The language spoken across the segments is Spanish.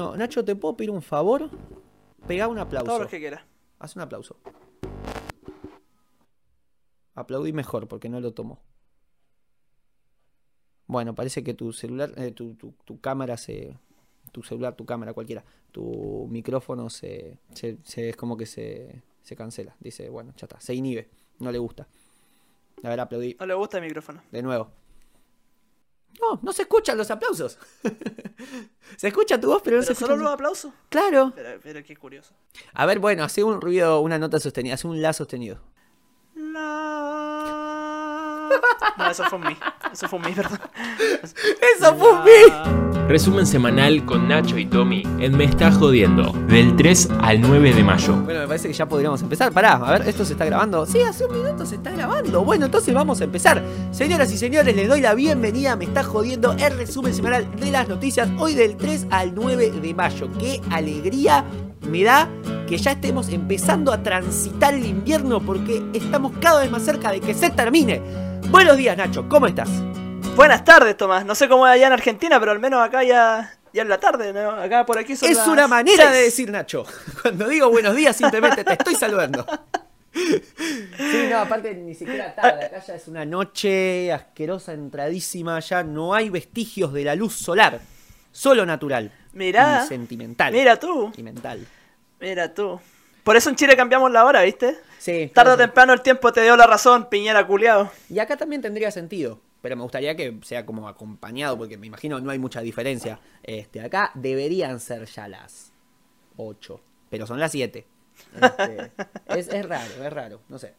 No, Nacho, ¿te puedo pedir un favor? Pega un aplauso. Todo lo que quieras. Haz un aplauso. Aplaudí mejor porque no lo tomo. Bueno, parece que tu celular, eh, tu, tu- tu cámara se. Tu celular, tu cámara, cualquiera. Tu micrófono se. se- se- es como que se. Se cancela. Dice, bueno, ya está. Se inhibe. No le gusta. A ver, aplaudí No le gusta el micrófono. de nuevo. No, no se escuchan los aplausos. se escucha tu voz, pero no se ¿Pero solo los aplausos? Claro. Pero, pero qué curioso. A ver, bueno, hace un ruido, una nota sostenida, hace un la sostenido. No, eso fue un mí. Eso fue un mí, perdón. ¡Eso fue un mí! Resumen semanal con Nacho y Tommy en Me Está Jodiendo, del 3 al 9 de mayo. Bueno, me parece que ya podríamos empezar. Pará, a ver, ¿esto se está grabando? Sí, hace un minuto se está grabando. Bueno, entonces vamos a empezar. Señoras y señores, les doy la bienvenida. Me está jodiendo el resumen semanal de las noticias hoy del 3 al 9 de mayo. Qué alegría me da que ya estemos empezando a transitar el invierno porque estamos cada vez más cerca de que se termine. Buenos días, Nacho, ¿cómo estás? Buenas tardes, Tomás. No sé cómo es allá en Argentina, pero al menos acá ya, ya es la tarde, ¿no? Acá por aquí son Es las una manera seis. de decir Nacho. Cuando digo buenos días, simplemente te estoy saludando. Sí, no, aparte ni siquiera tarde. Acá ya es una noche asquerosa, entradísima. Ya no hay vestigios de la luz solar. Solo natural. Mirá. Y sentimental. Mira tú, Y mental. mira tú. Por eso en Chile cambiamos la hora, ¿viste? Sí. Tarde o temprano el tiempo te dio la razón, piñera culiao. Y acá también tendría sentido. Pero me gustaría que sea como acompañado, porque me imagino no hay mucha diferencia. Este, acá deberían ser ya las 8, pero son las 7. Este, es, es raro, es raro, no sé.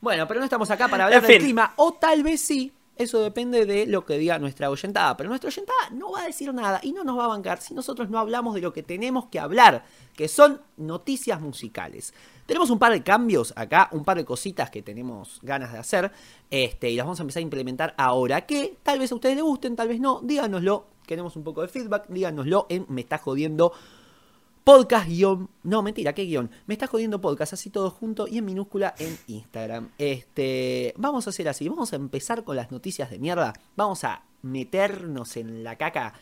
Bueno, pero no estamos acá para hablar En del fin. clima, o tal vez sí. Eso depende de lo que diga nuestra oyentada. Pero nuestra oyentada no va a decir nada y no nos va a bancar si nosotros no hablamos de lo que tenemos que hablar, que son noticias musicales. Tenemos un par de cambios acá, un par de cositas que tenemos ganas de hacer, este, y las vamos a empezar a implementar ahora, que tal vez a ustedes les gusten, tal vez no, díganoslo, queremos un poco de feedback, díganoslo en Me Está Jodiendo podcast guion, no mentira, ¿qué guion? Me está jodiendo podcast, así todo junto y en minúscula en Instagram. Este, vamos a hacer así, vamos a empezar con las noticias de mierda, vamos a meternos en la caca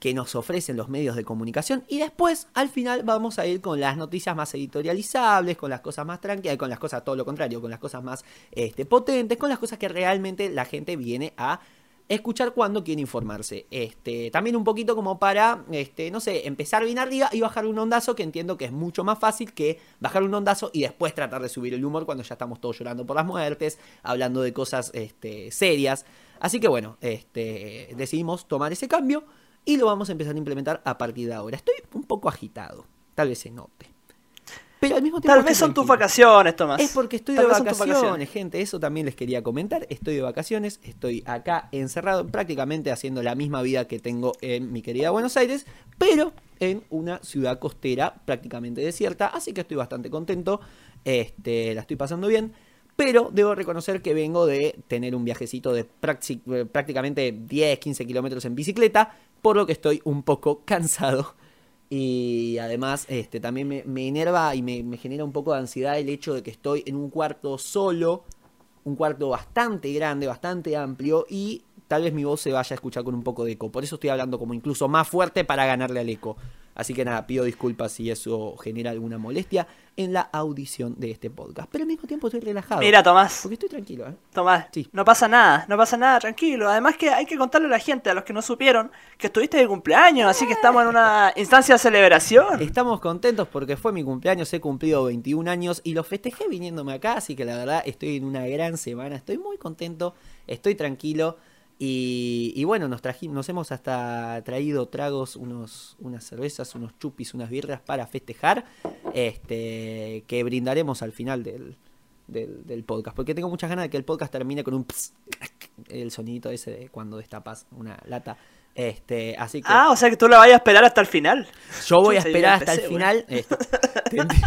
que nos ofrecen los medios de comunicación y después al final vamos a ir con las noticias más editorializables, con las cosas más tranquilas, con las cosas todo lo contrario, con las cosas más este, potentes, con las cosas que realmente la gente viene a escuchar cuando quiere informarse. Este, también un poquito como para, este, no sé, empezar bien arriba y bajar un ondazo, que entiendo que es mucho más fácil que bajar un ondazo y después tratar de subir el humor cuando ya estamos todos llorando por las muertes, hablando de cosas este, serias. Así que bueno, este, decidimos tomar ese cambio y lo vamos a empezar a implementar a partir de ahora. Estoy un poco agitado, tal vez se note. Pero al mismo tiempo Tal vez son tus vacaciones, Tomás. Es porque estoy Tal de tus vacaciones, gente. Eso también les quería comentar. Estoy de vacaciones, estoy acá encerrado, prácticamente haciendo la misma vida que tengo en mi querida Buenos Aires, pero en una ciudad costera prácticamente desierta. Así que estoy bastante contento. Este, la estoy pasando bien. Pero debo reconocer que vengo de tener un viajecito de prácticamente 10, 15 kilómetros en bicicleta, por lo que estoy un poco cansado. Y además, este, también me, me enerva y me, me genera un poco de ansiedad el hecho de que estoy en un cuarto solo, un cuarto bastante grande, bastante amplio, y tal vez mi voz se vaya a escuchar con un poco de eco. Por eso estoy hablando como incluso más fuerte para ganarle al eco. Así que nada, pido disculpas si eso genera alguna molestia en la audición de este podcast. Pero al mismo tiempo estoy relajado. Mira, Tomás. Porque estoy tranquilo, ¿eh? Tomás, Sí. no pasa nada, no pasa nada, tranquilo. Además que hay que contarle a la gente, a los que no supieron, que estuviste de cumpleaños, así que estamos en una instancia de celebración. Estamos contentos porque fue mi cumpleaños, he cumplido 21 años y lo festejé viniéndome acá, así que la verdad estoy en una gran semana, estoy muy contento, estoy tranquilo y, y bueno, nos, traji- nos hemos hasta traído tragos, unos, unas cervezas, unos chupis, unas birras para festejar, este, que brindaremos al final del, del, del podcast, porque tengo muchas ganas de que el podcast termine con un ps, el sonidito ese de cuando destapas una lata. Este, así que Ah, o sea que tú la vayas a esperar hasta el final. yo voy a esperar hasta el final. Este, te entiendo,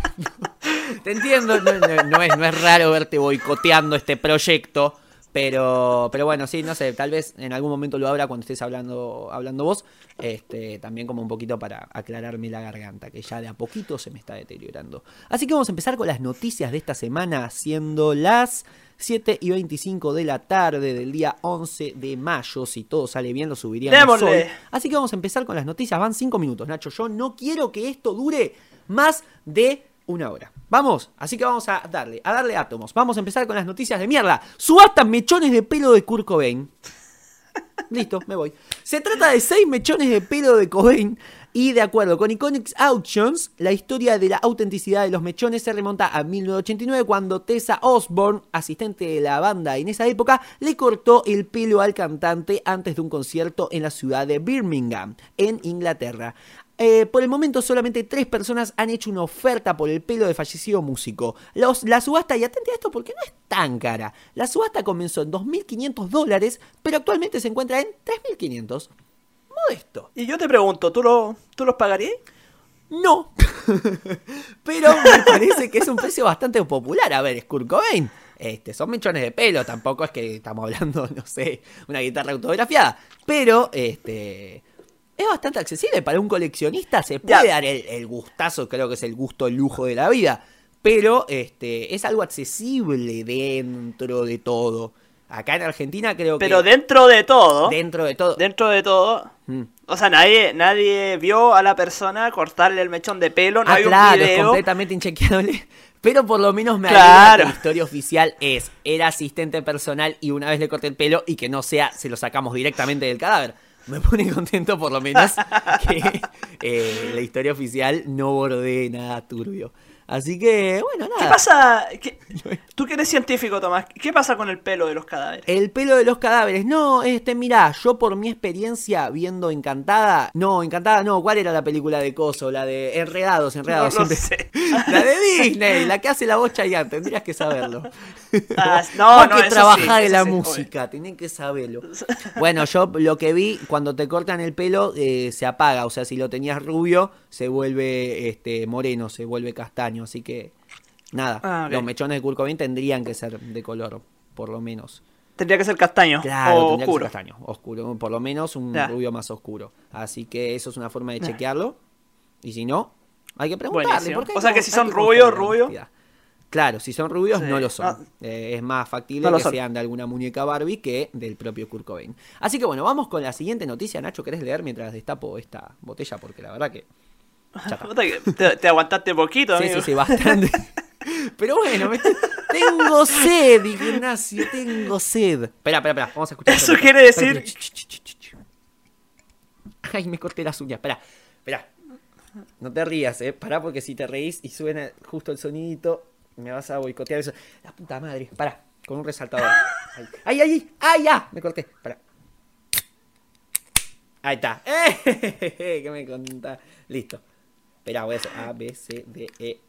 Te entiendo, no, no- no es, no es raro verte boicoteando este proyecto, Pero, pero bueno, sí, no sé, tal vez en algún momento lo abra cuando estés hablando, hablando vos, este, también como un poquito para aclararme la garganta, que ya de a poquito se me está deteriorando. Así que vamos a empezar con las noticias de esta semana, siendo las 7 y 25 de la tarde del día 11 de mayo. Si todo sale bien, lo subiríamos hoy. Así que vamos a empezar con las noticias. Van 5 minutos, Nacho. Yo no quiero que esto dure más de una hora. Vamos, así que vamos a darle, a darle átomos. Vamos a empezar con las noticias de mierda. Subastan mechones de pelo de Kurt Cobain. Listo, me voy. Se trata de 6 mechones de pelo de Cobain. Y de acuerdo con Iconics Auctions, la historia de la autenticidad de los mechones se remonta a 1989 cuando Tessa Osborne, asistente de la banda en esa época, le cortó el pelo al cantante antes de un concierto en la ciudad de Birmingham, en Inglaterra. Eh, por el momento solamente tres personas han hecho una oferta por el pelo del fallecido músico. Los- la subasta, y atente a esto porque no es tan cara, la subasta comenzó en 2.500 dólares, pero actualmente se encuentra en 3.500. Modesto. Y yo te pregunto, ¿tú, lo, ¿tú los pagarías? No. Pero me parece que es un precio bastante popular. A ver, es Kurt Cobain. Este, son mechones de pelo, tampoco es que estamos hablando, no sé, una guitarra autografiada. Pero, este. Es bastante accesible para un coleccionista. Se puede Ya. dar el, el gustazo, creo que es el gusto, el lujo de la vida. Pero este, es algo accesible dentro de todo. Acá en Argentina creo que. Pero dentro de todo, dentro de todo. dentro de todo, Mm. o sea, nadie, nadie vio a la persona cortarle el mechón de pelo, no Ah, hay claro, un es video. completamente inchequeable. Pero por lo menos me Claro. que la historia oficial es, era asistente personal y una vez le corté el pelo y que no sea, se lo sacamos directamente del cadáver. Me pone contento por lo menos que eh, la historia oficial no bordee nada turbio. Así que, bueno, nada. ¿Qué pasa? ¿Qué- Tú que eres científico, Tomás, ¿qué pasa con el pelo de los cadáveres? El pelo de los cadáveres. No, este, mirá, yo por mi experiencia viendo Encantada. No, Encantada no. ¿Cuál era la película de Coso? La de Enredados, Enredados. No lo siempre. sé. La de Disney, la que hace la voz Chayanne, tendrías que saberlo. Ah, no, no, que eso trabajás sí, la sí, música, tenés que saberlo. Bueno, yo lo que vi, cuando te cortan el pelo, eh, se apaga. O sea, si lo tenías rubio, se vuelve este moreno, se vuelve castaño. Así que, nada, Ah, los mechones de Kurt Cobain tendrían que ser de color, por lo menos. Tendría que ser castaño Claro, o oscuro. que ser castaño, oscuro, por lo menos un rubio más oscuro. Así que eso es una forma de chequearlo. Y si no, hay que preguntarle. O sea no- que si son rubios, en la rubio. honestidad. Claro, si son rubios Sí. no lo son. Eh, es más factible No que son. sean de alguna muñeca Barbie que del propio Kurt Cobain. Así que bueno, vamos con la siguiente noticia. Nacho, ¿querés leer mientras destapo esta botella? Porque la verdad que... Te, te aguantaste poquito, Sí, amigo. sí, sí, bastante. Pero bueno, me- tengo sed, Ignacio, tengo sed. Espera, espera, espera, vamos a escuchar. Eso quiere decir-. Ay, me corté las uñas, espera, espera. No te rías, eh, pará porque si te reís y suena justo el sonidito, me vas a boicotear eso. La puta madre, pará, con un resaltador. Ay, ay, ay, ay, ya, me corté, pará. Ahí está. ¡Eh! ¿Qué me contás? Listo. Espera, voy a hacer A, B, C, D, E.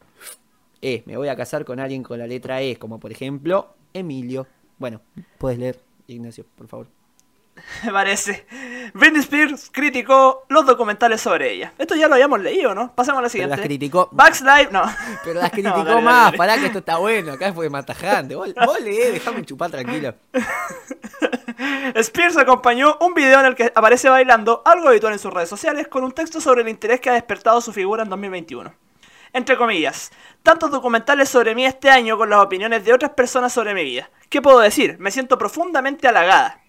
E. Me voy a casar con alguien con la letra E, como por ejemplo Emilio. Bueno, puedes leer, Ignacio, por favor. Me parece. Britney Spears criticó los documentales sobre ella. Esto ya lo habíamos leído, ¿no? Pasemos a la siguiente. las criticó- Bugs Live, no. Pero las criticó No, dale, dale, más, dale. pará que esto está bueno, acá fue más tajante. Vos, vos leé, déjame chupar tranquilo. Spears acompañó un video en el que aparece bailando, algo habitual en sus redes sociales, con un texto sobre el interés que ha despertado su figura en 2021. Entre comillas, tantos documentales sobre mí este año con las opiniones de otras personas sobre mi vida. ¿Qué puedo decir? Me siento profundamente halagada.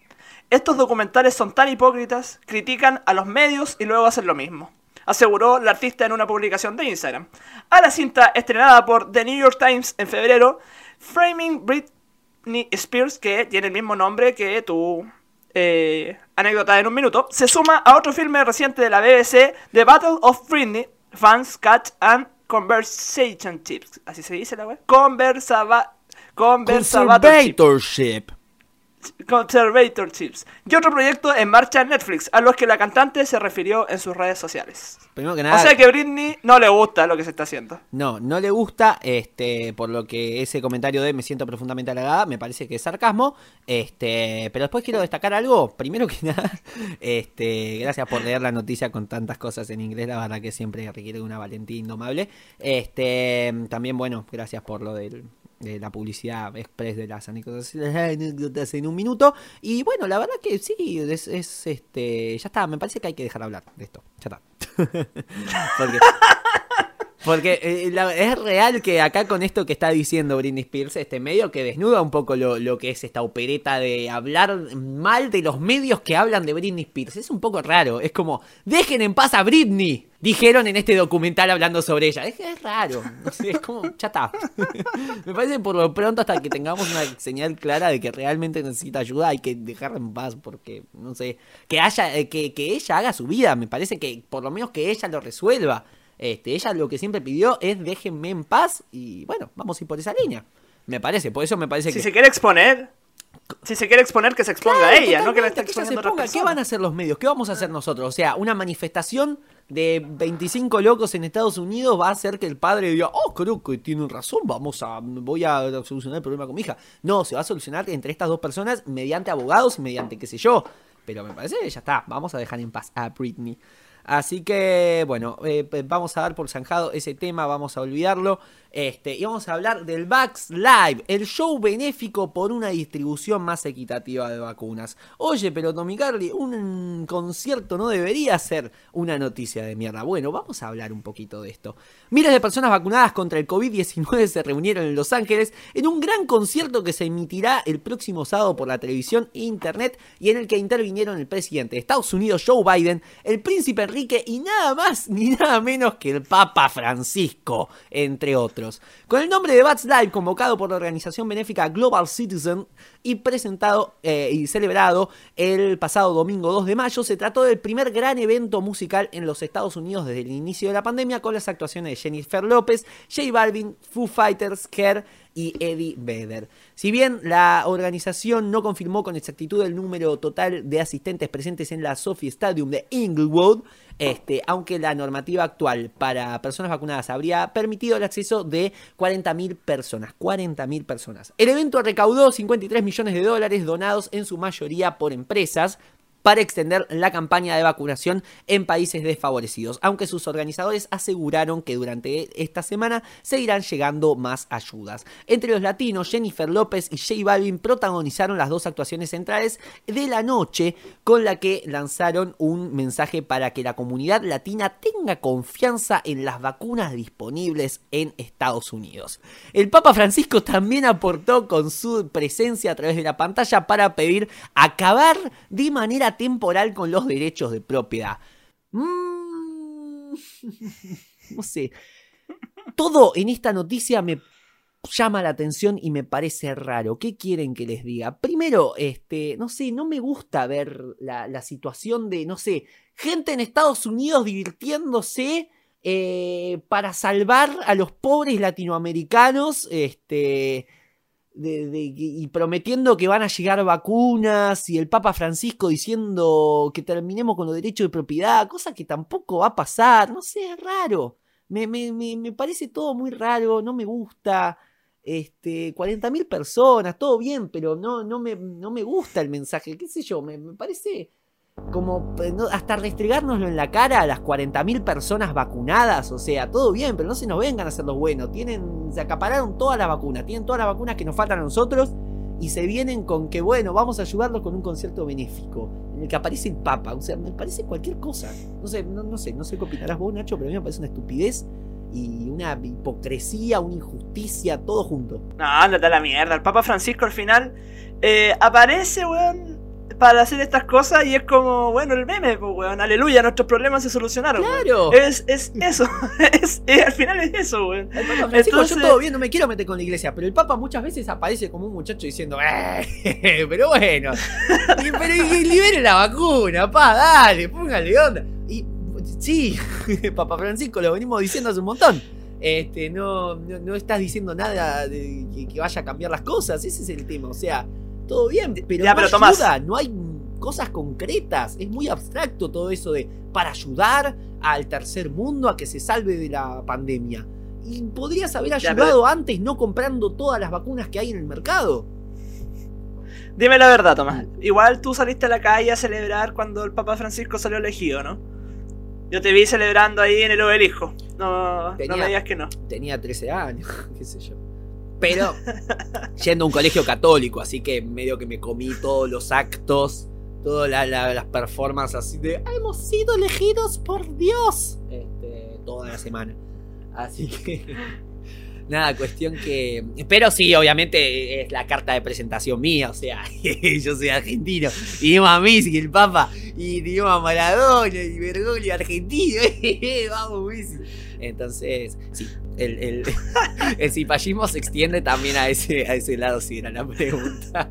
Estos documentales son tan hipócritas, critican a los medios y luego hacen lo mismo, aseguró la artista en una publicación de Instagram. A la cinta estrenada por The New York Times en febrero, Framing Britney Spears, que tiene el mismo nombre que tu eh, anécdota en un minuto, se suma a otro filme reciente de la BBC, The Battle of Britney, Fans, Catch and Conversation Tips. Así se dice la web. Conversaba... Conservatorship. Conservatorships y otro proyecto en marcha en Netflix, a los que la cantante se refirió en sus redes sociales. Primero que nada, O sea que Britney no le gusta lo que se está haciendo. no, no le gusta, este, por lo que ese comentario de me siento profundamente halagada, me parece que es sarcasmo, este, pero después quiero destacar algo, primero que nada, este, gracias por leer la noticia con tantas cosas en inglés, la verdad que siempre requiere de una valentía indomable, este, también, bueno, gracias por lo del de la publicidad express de las anécdotas, en un minuto. Y bueno, la verdad que sí, es, es, este, ya está, me parece que hay que dejar hablar de esto, ya está. Porque porque eh, la- es real que acá con esto que está diciendo Britney Spears, este medio que desnuda un poco lo, lo que es esta opereta de hablar mal de los medios que hablan de Britney Spears. Es un poco raro. Es como, dejen en paz a Britney. Dijeron en este documental hablando sobre ella. Es, es raro. Es como, está. Me parece por lo pronto hasta que tengamos una señal clara de que realmente necesita ayuda hay que dejarla en paz porque, no sé, que haya, eh, que, que ella haga su vida. Me parece que por lo menos que ella lo resuelva. Este, ella lo que siempre pidió es déjenme en paz y bueno, vamos a ir por esa línea. Me parece, por eso me parece Si que... se quiere exponer, si se quiere exponer, que se exponga Claro, a ella, no que la esté exponiendo a otra. ¿Qué van a hacer los medios? ¿Qué vamos a hacer nosotros? O sea, una manifestación de 25 locos en Estados Unidos va a hacer que el padre diga, oh, creo que tienen razón, vamos a, voy a solucionar el problema con mi hija. No, se va a solucionar entre estas dos personas mediante abogados y mediante qué sé yo. Pero me parece que ya está, vamos a dejar en paz a Britney. Así que, bueno, eh, vamos a dar por zanjado ese tema, vamos a olvidarlo. Este, y vamos a hablar del Vax Live, el show benéfico por una distribución más equitativa de vacunas. Oye, pero Tommy Carly, un concierto no debería ser una noticia de mierda. Bueno, vamos a hablar un poquito de esto. Miles de personas vacunadas contra el COVID-19 se reunieron en Los Ángeles en un gran concierto que se emitirá el próximo sábado por la televisión e internet y en el que intervinieron el presidente de Estados Unidos, Joe Biden, el príncipe Y nada más ni nada menos que el Papa Francisco, entre otros. Con el nombre de Bats Live, convocado por la organización benéfica Global Citizen y presentado eh, y celebrado el pasado domingo 2 de mayo, se trató del primer gran evento musical en los Estados Unidos desde el inicio de la pandemia con las actuaciones de Jennifer López, J Balvin, Foo Fighters, Kerr y Eddie Vedder. Si bien la organización no confirmó con exactitud el número total de asistentes presentes en la Sophie Stadium de Inglewood, este, aunque la normativa actual para personas vacunadas habría permitido el acceso de 40.000 personas. 40.000 personas. El evento recaudó 53 millones de dólares donados en su mayoría por empresas para extender la campaña de vacunación en países desfavorecidos, aunque sus organizadores aseguraron que durante esta semana seguirán llegando más ayudas. Entre los latinos, Jennifer López y J Balvin protagonizaron las dos actuaciones centrales de la noche, con la que lanzaron un mensaje para que la comunidad latina tenga confianza en las vacunas disponibles en Estados Unidos. El Papa Francisco también aportó con su presencia a través de la pantalla para pedir acabar de manera temporal con los derechos de propiedad. Mm, no sé. Todo en esta noticia me llama la atención y me parece raro. ¿Qué quieren que les diga? Primero, este, no sé, no me gusta ver la, situación de, no sé, gente en Estados Unidos divirtiéndose eh, para salvar a los pobres latinoamericanos, este, de- y prometiendo que van a llegar vacunas, y el Papa Francisco diciendo que terminemos con los derechos de propiedad, cosa que tampoco va a pasar, no sé, es raro. Me, me, me, me parece todo muy raro, no me gusta. Este, 40.000 personas, todo bien, pero no, no, me, no me gusta el mensaje, qué sé yo, me, me parece como no- hasta restregárnoslo en la cara a las 40.000 personas vacunadas, o sea, todo bien, pero no se nos vengan a hacer los buenos, tienen, se acapararon todas las vacunas, tienen todas las vacunas que nos faltan a nosotros y se vienen con que, bueno, vamos a ayudarlos con un concierto benéfico, en el que aparece el Papa, o sea, me parece cualquier cosa, no sé, no, no sé, no sé qué opinarás vos, Nacho, pero a mí me parece una estupidez y una hipocresía, una injusticia, todo junto. No, ándate a la mierda. El Papa Francisco al final eh, aparece, weón, para hacer estas cosas y es como, bueno, el meme, pues, weón. Aleluya, nuestros problemas se solucionaron. weón. ¡Claro! Es, es eso. es, es- al final es eso, weón. El Papa Francisco, Entonces- yo todo bien, no me quiero meter con la iglesia, pero el Papa muchas veces aparece como un muchacho diciendo, "Eh, pero bueno, y, pero y, libere la vacuna, pa, dale, póngale onda. Y sí, Papa Francisco, lo venimos diciendo hace un montón. Este, no, no, no estás diciendo nada de que, que vaya a cambiar las cosas, ese es el tema, o sea, todo bien, pero Ya, no pero Tomás. ayuda, no hay cosas concretas, es muy abstracto todo eso de para ayudar al tercer mundo a que se salve de la pandemia. Y podrías haber Ya, ayudado antes no comprando todas las vacunas que hay en el mercado. Dime la verdad, Tomás. Igual tú saliste a la calle a celebrar cuando el Papa Francisco salió elegido, ¿no? Yo te vi celebrando ahí en el obelisco. No, no Tenía- me digas que no. Tenía 13 años, qué sé yo. Pero yendo a un colegio católico, así que medio que me comí todos los actos, todas la- la- las performances así de hemos sido elegidos por Dios este, toda la semana. Así que nada, cuestión que. Pero sí, obviamente es la carta de presentación mía, o sea, yo soy argentino, y a Messi, el Papa, y tenemos a Maradona, y Bergoglio argentino, vamos Messi. Entonces, sí, el, el, el cipallismo se extiende también a ese, a ese lado, si era la pregunta.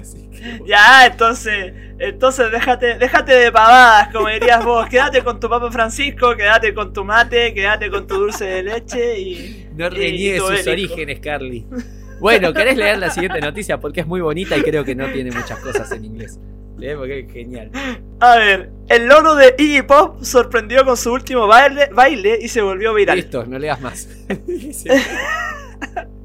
Así que, Ya, entonces, entonces déjate, déjate de pavadas, como dirías vos. Quédate con tu Papa Francisco, quédate con tu mate, quédate con tu dulce de leche y. no tu sus bélico. orígenes, Carly. Bueno, ¿querés leer la siguiente noticia? Porque es muy bonita y creo que no tiene muchas cosas en inglés. Lee porque es genial. A ver, el loro de Iggy Pop sorprendió con su último baile, baile y se volvió viral. Listo, no leas más.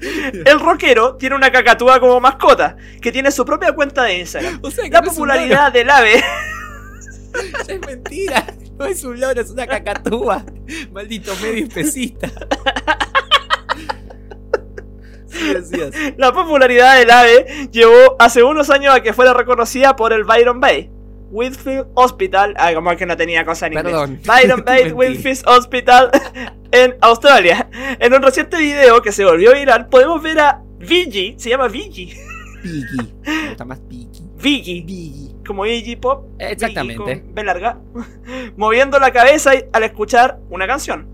El rockero tiene una cacatúa como mascota, que tiene su propia cuenta de Instagram. O sea que La no es popularidad del ave. Es mentira. No es un loro, es una cacatúa. Maldito medio especista. Sí, así es. La popularidad del ave llevó hace unos años a que fuera reconocida por el Byron Bay. Whitfield Hospital, ah, como que no tenía cosa en inglés. Perdón. Byron Bay. Whitfield Hospital en Australia. En un reciente video que se volvió viral, podemos ver a Vigi, se llama Vigi, gusta más Piggy. Vigi, Piggy. como Iggy Pop, Vigi Exactamente. con B larga, moviendo la cabeza al escuchar una canción.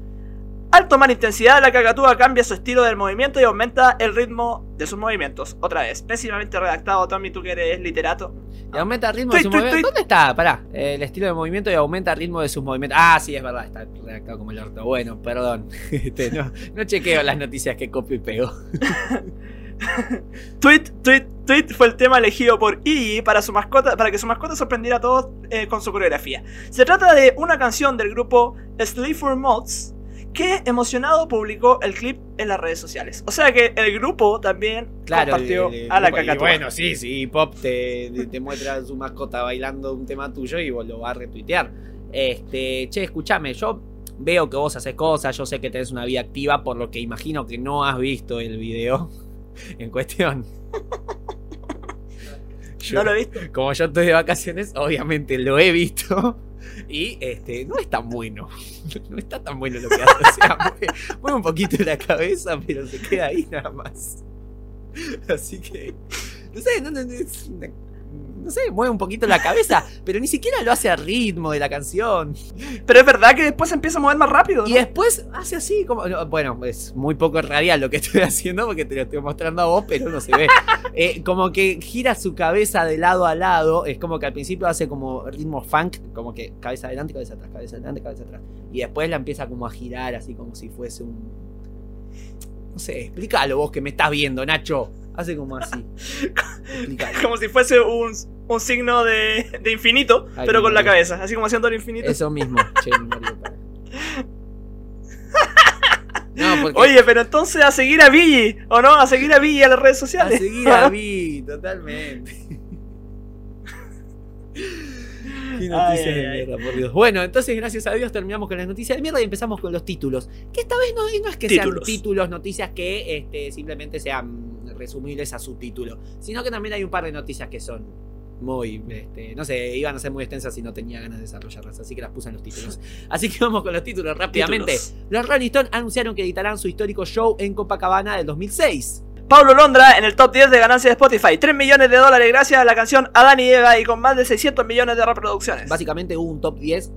Al tomar intensidad, la cacatúa cambia su estilo del movimiento y aumenta el ritmo de sus movimientos. Otra vez, pésimamente redactado, Tommy, tú que eres literato. Y aumenta el ritmo de Tweet, su tweet, movimiento. tweet. ¿Dónde está? Pará. El estilo de movimiento y aumenta el ritmo de sus movimientos. Ah, sí, es verdad. Está redactado como el orto. Bueno, perdón. Este, no, no chequeo las noticias que copio y pego. Tweet, tweet, tweet fue el tema elegido por Iggy para su mascota, para que su mascota sorprendiera a todos eh, con su coreografía. Se trata de una canción del grupo Sleep for Mods que emocionado publicó el clip en las redes sociales. O sea que el grupo también compartió el- el- a la cacatúa. Bueno, sí, sí. Pop te, te muestra a su mascota bailando un tema tuyo y vos lo vas a retuitear. Este, che, escúchame, yo veo que vos haces cosas, yo sé que tenés una vida activa, por lo que imagino que no has visto el video en cuestión. Yo- ¿No lo he visto? como yo estoy de vacaciones, obviamente lo he visto. Y este, no es tan bueno. No está tan bueno lo que hace. O sea, mueve, un poquito la cabeza, pero se queda ahí nada más. Así que. No sé, no, no, es una- no sé, mueve un poquito la cabeza, pero ni siquiera lo hace al ritmo de la canción. Pero es verdad que después se empieza a mover más rápido. ¿no? Y después hace así, como. no, Bueno, es muy poco radial lo que estoy haciendo porque te lo estoy mostrando a vos, pero no se ve. Eh, como que gira su cabeza de lado a lado. Es como que al principio hace como ritmo funk, como que cabeza adelante, cabeza atrás, cabeza adelante, cabeza atrás. Y después la empieza como a girar así como si fuese un. No sé, explícalo vos que me estás viendo, Nacho. Hace como así. Explícalo. Como si fuese un, un signo de, de infinito, pero con la cabeza. Así como haciendo el infinito. Eso mismo. No. Oye, pero entonces a seguir a Vigi, ¿o no? A seguir a Vigi a las redes A sociales. seguir a mí, totalmente. Qué noticias Ay, de ay. mierda, por Dios. Bueno, entonces, gracias a Dios, terminamos con las noticias de mierda y empezamos con los títulos. Que esta vez no, no es que Títulos. sean títulos, noticias que este, simplemente sean resumibles a su título, sino que también hay un par de noticias que son muy, este, no sé, iban a ser muy extensas y no tenía ganas de desarrollarlas, así que las puse en los títulos. Así que vamos con los títulos rápidamente. Títulos. Los Rolling Stones anunciaron que editarán su histórico show en Copacabana del 2006. Pablo Londra en el top 10 de ganancias de Spotify. 3 millones de dólares gracias a la canción Adán y Eva y con más de 600 millones de reproducciones. Básicamente hubo un top 10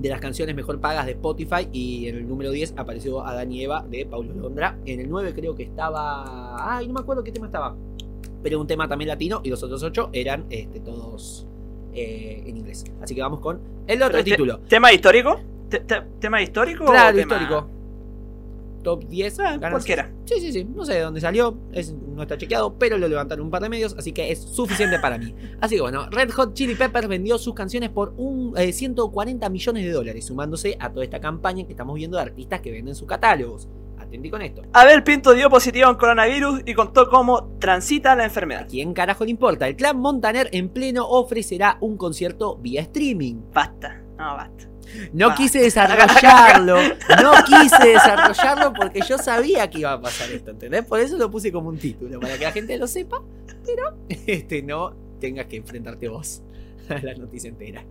de las canciones mejor pagas de Spotify y en el número 10 apareció Adán y Eva de Paulo Londra. En el 9 creo que estaba... Ay, no me acuerdo qué tema estaba. Pero un tema también latino y los otros 8 eran este, todos eh, en inglés. Así que vamos con el otro te- título. ¿Tema histórico? Te- te- ¿Tema histórico? Claro, o tema- histórico. Top 10. Ah, cualquiera. Sí, sí, sí. No sé de dónde salió. Es, no está chequeado, pero lo levantaron un par de medios, así que es suficiente para mí. Así que bueno, Red Hot Chili Peppers vendió sus canciones por un, eh, 140 millones de dólares, sumándose a toda esta campaña que estamos viendo de artistas que venden sus catálogos. Atendí con esto. Abel Pinto dio positivo en coronavirus y contó cómo transita la enfermedad. ¿Quién carajo le importa? El clan Montaner en pleno ofrecerá un concierto vía streaming. Basta, no, basta. No quise desarrollarlo, no quise desarrollarlo porque yo sabía que iba a pasar esto, ¿entendés? Por eso lo puse como un título, para que la gente lo sepa, pero este, no tengas que enfrentarte vos a la noticia entera.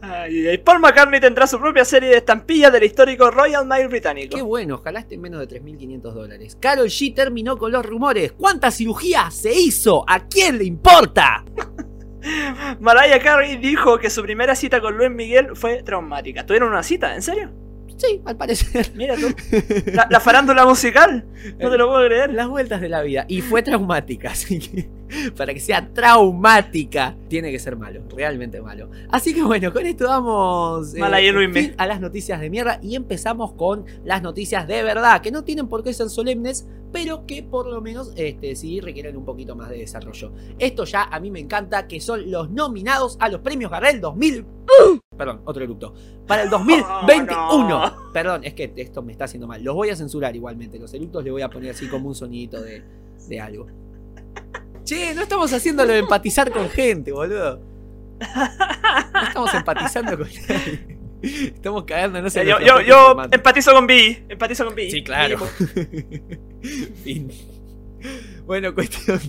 Ay, ay, Paul McCartney tendrá su propia serie de estampillas del histórico Royal Mail británico. Qué bueno, ojalá esté en menos de 3.500 dólares. Carol G terminó con los rumores. ¿Cuánta cirugía se hizo? ¿A quién le importa? Mariah Carey dijo que su primera cita con Luis Miguel fue traumática. ¿Tuvieron una cita? ¿En serio? Sí, al parecer. Mira tú. La, la farándula musical. No te lo puedo creer. Las vueltas de la vida. Y fue traumática, así que para que sea traumática, tiene que ser malo, realmente malo. Así que bueno, con esto damos eh, a las noticias de mierda y empezamos con las noticias de verdad, que no tienen por qué ser solemnes, pero que por lo menos este, sí requieren un poquito más de desarrollo. Esto ya a mí me encanta, que son los nominados a los premios Gardel 2000... Perdón, otro eructo. Para el 2021. Oh, no. Perdón, es que esto me está haciendo mal. Los voy a censurar igualmente. Los eructos le voy a poner así como un sonidito de, de algo. Che, no estamos haciéndolo de empatizar con gente, boludo. No estamos empatizando con nadie. Estamos cagándonos en yo, yo, yo empatizo con B. Empatizo con B. Sí, claro. Fin. Bueno, cuestión.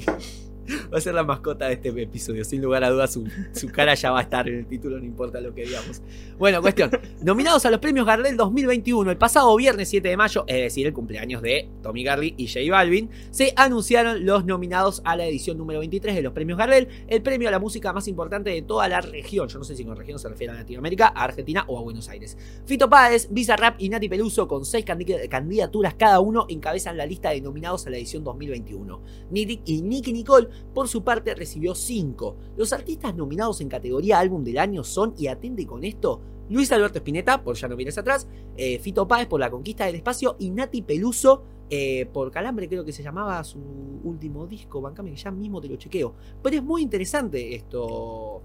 Va a ser la mascota de este episodio. Sin lugar a dudas, su, su cara ya va a estar en el título, no importa lo que digamos. Bueno, cuestión. Nominados a los premios Gardel 2021, el pasado viernes 7 de mayo, es decir, el cumpleaños de Tommy Garley y J Balvin, se anunciaron los nominados a la edición número 23 de los premios Gardel, el premio a la música más importante de toda la región. Yo no sé si con región se refiere a Latinoamérica, a Argentina o a Buenos Aires. Fito Páez, Bizarrap y Nati Peluso, con seis candi- candidaturas cada uno, encabezan la lista de nominados a la edición 2021. Nick y Nicky Nicole, por su parte, recibió 5. Los artistas nominados en categoría álbum del año son, y atente con esto, Luis Alberto Spinetta, por Ya no mires atrás, eh, Fito Páez por La Conquista del Espacio y Nati Peluso eh, por Calambre, creo que se llamaba su último disco. Bancame que ya mismo te lo chequeo. Pero es muy interesante esto.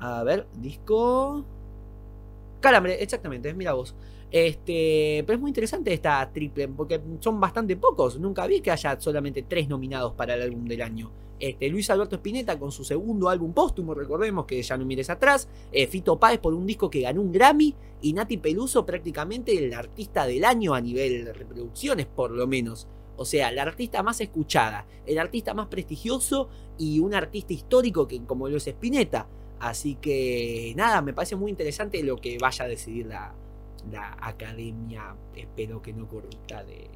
A ver, disco. Calambre, exactamente, mira vos. Este, pero es muy interesante esta triple, porque son bastante pocos. Nunca vi que haya solamente tres nominados para el álbum del año. Este, Luis Alberto Spinetta con su segundo álbum póstumo, recordemos que ya no mires atrás. eh, Fito Páez por un disco que ganó un Grammy. Y Nati Peluso prácticamente el artista del año a nivel de reproducciones, por lo menos. O sea, la artista más escuchada, el artista más prestigioso y un artista histórico que como lo es Spinetta. Así que nada, me parece muy interesante lo que vaya a decidir la, academia, espero que no corrupta, de,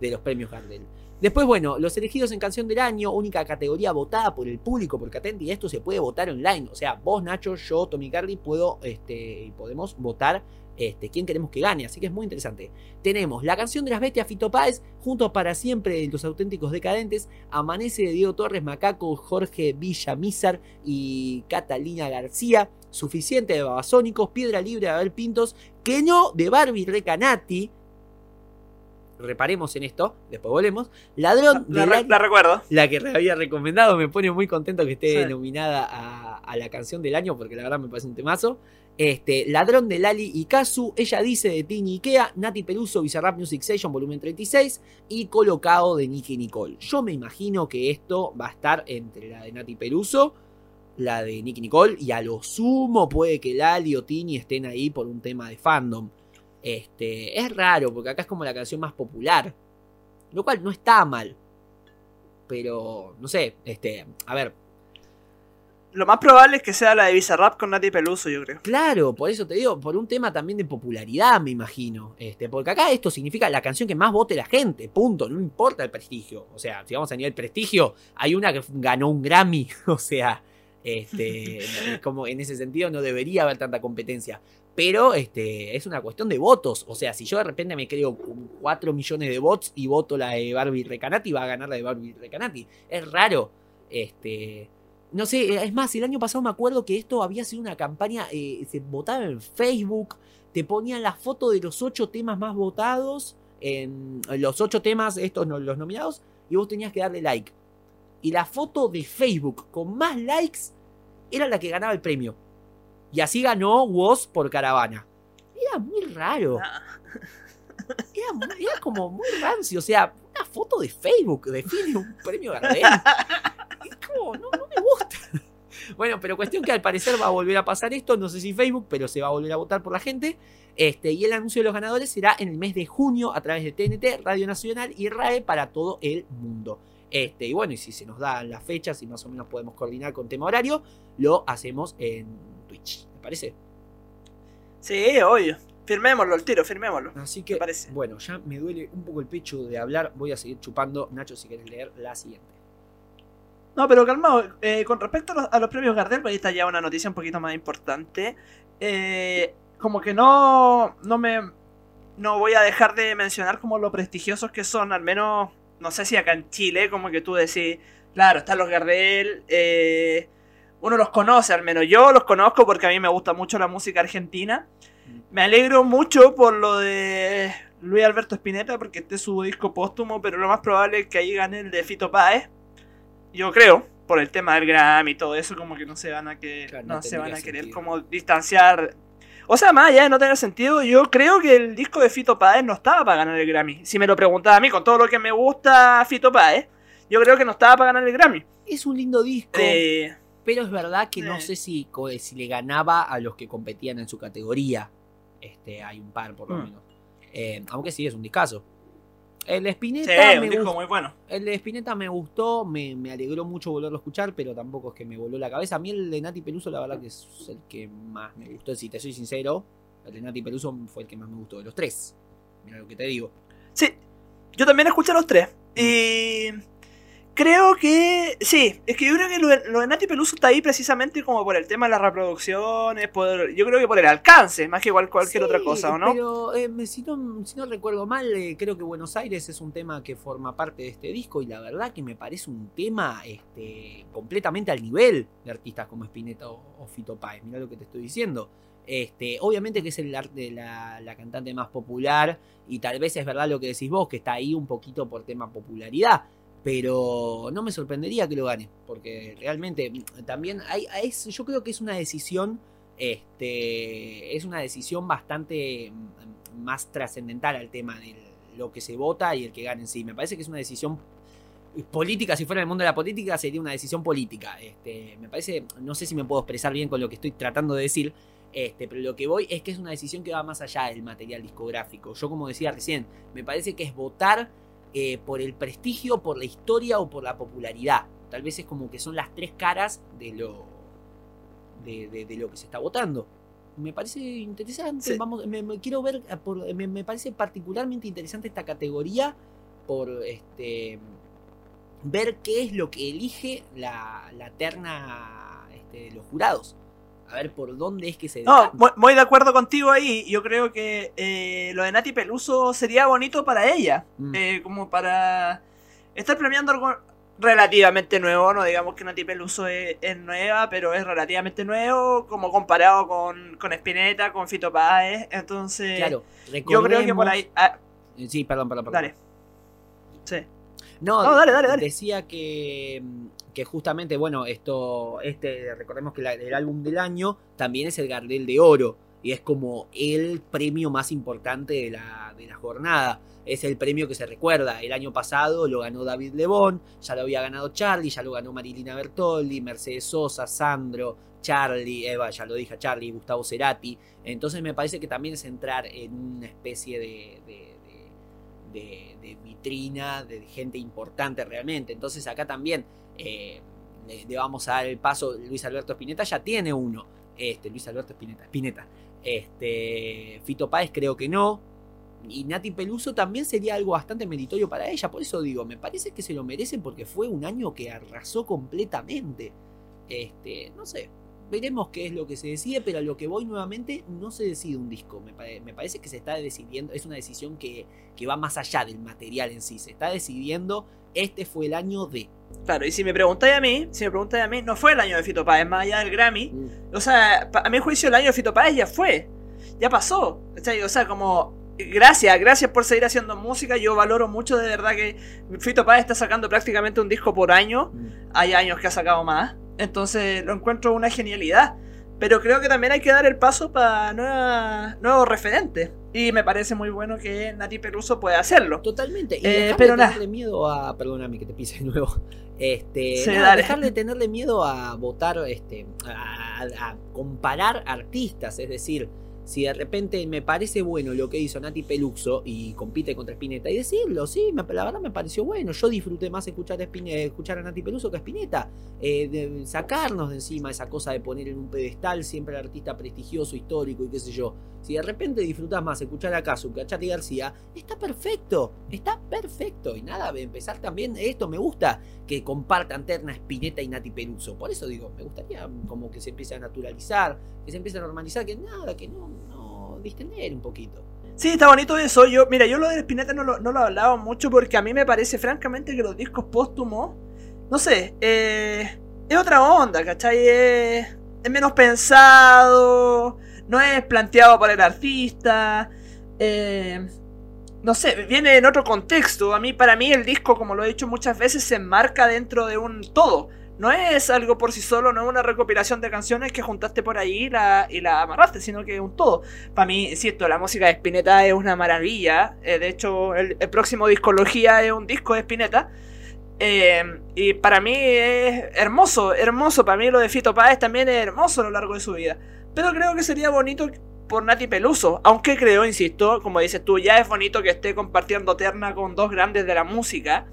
de los premios Gardel. Después, bueno, los elegidos en canción del año, única categoría votada por el público, porque atente, y esto se puede votar online. O sea, vos, Nacho, yo, Tommy Carly, puedo, este, podemos votar este, quién queremos que gane. Así que es muy interesante. Tenemos la canción de las bestias Fito Páez, junto para siempre de los auténticos decadentes, Amanece de Diego Torres Macaco, Jorge Villamizar y Catalina García. Suficiente de Babasónicos, Piedra Libre de Abel Pintos, que no de Barbie Recanati. Reparemos en esto, después volvemos. Ladrón de La, la, re- la recuerdo. la que había recomendado. Me pone muy contento que esté Sí. nominada a, a la canción del año, porque la verdad me parece un temazo. Este, Ladrón de Lali y Kazu, ella dice de Tini Ikea, Nati Peluso, Bizarrap Music Session, volumen 36, y Colocado de Nicky Nicole. Yo me imagino que esto va a estar entre la de Nati Peluso, la de Nicky Nicole, y a lo sumo puede que Lali o Tini estén ahí por un tema de fandom. Este, es raro, porque acá es como la canción más popular, lo cual no está mal. Pero, no sé, este, a ver, Lo más probable es que sea la de Bizarrap con Nati Peluso, yo creo. Claro, por eso te digo, por un tema también de popularidad, me imagino. Este, porque acá esto significa la canción que más vote la gente, punto, no importa el prestigio. O sea, si vamos a nivel prestigio, hay una que ganó un Grammy, o sea, este, como en ese sentido no debería haber tanta competencia. Pero este, es una cuestión de votos. O sea, si yo de repente me creo con 4 millones de votos y voto la de Barbie Recanati, va a ganar la de Barbie Recanati. Es raro. Este, no sé, es más, el año pasado me acuerdo que esto había sido una campaña, eh, se votaba en Facebook, te ponían la foto de los ocho temas más votados, en los ocho temas, estos los nominados, y vos tenías que darle like. Y la foto de Facebook con más likes era la que ganaba el premio. Y así ganó Woz por caravana. Era muy raro. Ah. Era, como muy rancio. O sea, una foto de Facebook define un premio Gardel. Es como, no, no me gusta. Bueno, pero cuestión que al parecer va a volver a pasar esto, no sé si Facebook, pero se va a volver a votar por la gente. Este, y el anuncio de los ganadores será en el mes de junio a través de TNT, Radio Nacional y RAE para todo el mundo. Este, y bueno, y si se nos dan las fechas y más o menos podemos coordinar con tema horario, lo hacemos en Twitch. ¿Te parece? Sí, obvio. Firmémoslo el tiro, firmémoslo. Así que, parece. bueno, ya me duele un poco el pecho de hablar. Voy a seguir chupando. Nacho, si quieres leer la siguiente. No, pero calmado. eh, con respecto a los, a los premios Gardel, pues ahí está ya una noticia un poquito más importante. Eh, como que no, no me, no voy a dejar de mencionar como lo prestigiosos que son, al menos, no sé si acá en Chile, como que tú decís, claro, están los Gardel, eh, uno los conoce, al menos yo los conozco porque a mí me gusta mucho la música argentina. Me alegro mucho por lo de Luis Alberto Spinetta, porque este es su disco póstumo, pero lo más probable es que ahí gane el de Fito Páez. Yo creo, por el tema del Grammy y todo eso, como que no se van a, que, Claro, no no se van a querer sentido. como distanciar. O sea, más allá de no tener sentido, yo creo que el disco de Fito Páez no estaba para ganar el Grammy. Si me lo preguntaba a mí, con todo lo que me gusta Fito Páez, yo creo que no estaba para ganar el Grammy. Es un lindo disco. Eh, Pero es verdad que no Sí. sé si, si le ganaba a los que competían en su categoría. Este, hay un par por lo Mm. menos. Eh, aunque sí, es un discazo. El de sí, Spinetta, me, un disco muy bueno. el de Spinetta me gustó, me, me alegró mucho volverlo a escuchar, pero tampoco es que me voló la cabeza. A mí el de Nati Peluso, la verdad que es el que más me gustó. Si te soy sincero, el de Nati Peluso fue el que más me gustó de los tres. Mira lo que te digo. Sí, yo también escuché los tres. Y creo que. Sí, es que yo creo que lo de, lo de Nati Peluso está ahí precisamente como por el tema de las reproducciones. Por, yo creo que por el alcance, más que igual cualquier Sí, otra cosa, ¿o no? Pero eh, si, no, si no recuerdo mal, eh, creo que Buenos Aires es un tema que forma parte de este disco y la verdad que me parece un tema este, completamente al nivel de artistas como Spinetta o, o Fito Páez. Mirá lo que te estoy diciendo. Este, obviamente que es el arte la, la cantante más popular y tal vez es verdad lo que decís vos, que está ahí un poquito por tema popularidad. Pero no me sorprendería que lo gane, porque realmente mm, también hay, yo creo que es una decisión este, es una decisión bastante mm, más trascendental al tema de lo que se vota y el que gane en sí. Me parece que es una decisión política, si fuera el mundo de la política, sería una decisión política. Este, me parece, no sé si me puedo expresar bien con lo que estoy tratando de decir, este, pero lo que voy es que es una decisión que va más allá del material discográfico. Yo, como decía recién, me parece que es votar eh, por el prestigio, por la historia o por la popularidad. Tal vez es como que son las tres caras de lo, de, de- de lo que se está votando. Me parece interesante. Sí. Vamos, me, me quiero ver, eh, por- me, me parece particularmente interesante esta categoría por este ver qué es lo que elige la, la terna este, de los jurados. A ver por dónde es que se No, muy, muy de acuerdo contigo ahí. Yo creo que eh, lo de Nati Peluso sería bonito para ella. Mm. eh, como para estar premiando algo relativamente nuevo. No digamos que Nati Peluso es, es nueva, pero es relativamente nuevo. Como comparado con, con Spinetta, con Fito Páez. Entonces, claro, yo creo que por ahí. ah, Eh, Sí, perdón, perdón, perdón. dale. Sí. No, No, dale, dale, dale. decía que, que justamente, bueno, esto, este, recordemos que el álbum del año también es el Gardel de Oro y es como el premio más importante de la, de la jornada. Es el premio que se recuerda. El año pasado lo ganó David Lebón, ya lo había ganado Charlie, ya lo ganó Marilina Bertoldi, Mercedes Sosa, Sandro, Charlie, Eva, ya lo dije, Charlie, Gustavo Cerati. Entonces me parece que también es entrar en una especie de- de, de, de vitrina, de gente importante realmente. Entonces acá también eh, le, vamos a dar el paso. Luis Alberto Spinetta ya tiene uno. Este, Luis Alberto Spinetta, Spinetta. Este, Fito Páez creo que no. Y Nati Peluso también sería algo bastante meritorio para ella. Por eso digo, me parece que se lo merecen porque fue un año que arrasó completamente. Este, no sé. Veremos qué es lo que se decide, pero a lo que voy nuevamente no se decide un disco. Me, pare- me parece que se está decidiendo, es una decisión que, que va más allá del material en sí. Se está decidiendo, este fue el año de. Claro, y si me preguntáis a mí, si me preguntáis a mí, no fue el año de Fito Páez, más allá del Grammy. O sea, a mi juicio el año de Fito Páez ya fue. Ya pasó. O sea, como... Gracias, gracias por seguir haciendo música. Yo valoro mucho de verdad que Fito Páez está sacando prácticamente un disco por año. Hay años que ha sacado más. Entonces lo encuentro una genialidad. Pero creo que también hay que dar el paso para nuevos referentes. Y me parece muy bueno que Nati Peluso pueda hacerlo. Totalmente. Y Eh, dejarle pero nada. tenerle miedo a. Perdóname que te pise de nuevo. Este. Sí, nada, dale. dejarle tenerle miedo a votar, este. A, a comparar artistas. Es decir, si de repente me parece bueno lo que hizo Nati Peluso y compite contra Spinetta, y decirlo, sí, me- la verdad me pareció bueno. Yo disfruté más escuchar a, Spine- escuchar a Nati Peluso que a Spinetta. Eh, de sacarnos de encima esa cosa de poner en un pedestal siempre al artista prestigioso, histórico y qué sé yo. Si de repente disfrutas más escuchar a Kazu que a García, está perfecto, está perfecto. Y nada, empezar también, esto me gusta que compartan Terna Spinetta y Nati Peluso. Por eso digo, me gustaría como que se empiece a naturalizar, que se empiece a normalizar, que nada, que no, no distender un poquito. Sí, está bonito eso. Yo, mira, yo lo de Spinetta no lo, no lo hablaba mucho porque a mí me parece francamente que los discos póstumos, no sé, eh, es otra onda, ¿cachai? Es, es menos pensado, no es planteado por el artista, eh, no sé, viene en otro contexto. A mí, para mí, el disco, como lo he dicho muchas veces, se enmarca dentro de un todo. No es algo por sí solo, no es una recopilación de canciones que juntaste por ahí y la, y la amarraste, sino que es un todo. Para mí, cierto, la música de Spinetta es una maravilla. eh, de hecho, el, el próximo Discología es un disco de Spinetta. eh, y para mí es hermoso, hermoso. Para mí lo de Fito Páez también es hermoso a lo largo de su vida. Pero creo que sería bonito por Nati Peluso. Aunque creo, insisto, como dices tú, ya es bonito que esté compartiendo terna con dos grandes de la música.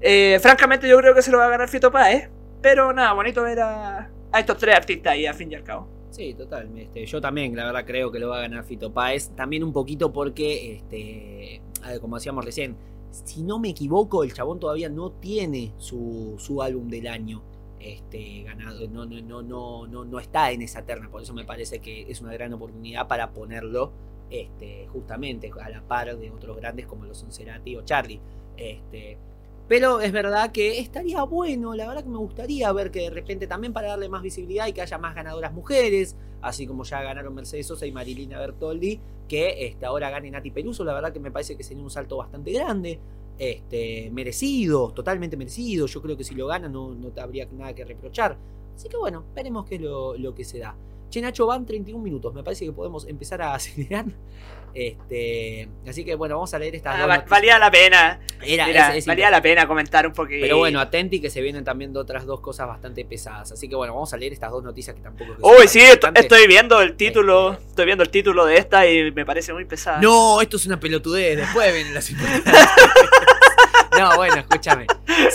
Eh, francamente, yo creo que se lo va a ganar Fito Páez. Pero nada, bonito ver a, a estos tres artistas ahí, a fin y al cabo. Sí, total. Este, yo también, la verdad, creo que lo va a ganar Fito Páez. También un poquito porque, este, como decíamos recién, si no me equivoco, el chabón todavía no tiene su, su álbum del año este, ganado. No, no, no, no, no, no está en esa terna. Por eso me parece que es una gran oportunidad para ponerlo este, justamente a la par de otros grandes como lo son Cerati o Charlie. Este, pero es verdad que estaría bueno, la verdad que me gustaría ver que de repente también para darle más visibilidad y que haya más ganadoras mujeres, así como ya ganaron Mercedes Sosa y Marilina Bertoldi, que este, ahora gane Nati Peluso, la verdad que me parece que sería un salto bastante grande, este, merecido, totalmente merecido, yo creo que si lo gana no, no te habría nada que reprochar, así que bueno, veremos qué es lo, lo que se da. Che Nacho, van 31 minutos, me parece que podemos empezar a acelerar. Este, así que bueno, vamos a leer estas Ah, dos va- valía la pena. Era- Mira, es- es valía la pena comentar un poquito. pero bueno, atenti que se vienen también de otras dos cosas bastante pesadas. Así que bueno, vamos a leer estas dos noticias que tampoco. Uy, sí, estoy viendo el título. Estoy viendo el título de esta y me parece muy pesada. No, esto es una pelotudez. Después vienen las No, bueno, escúchame.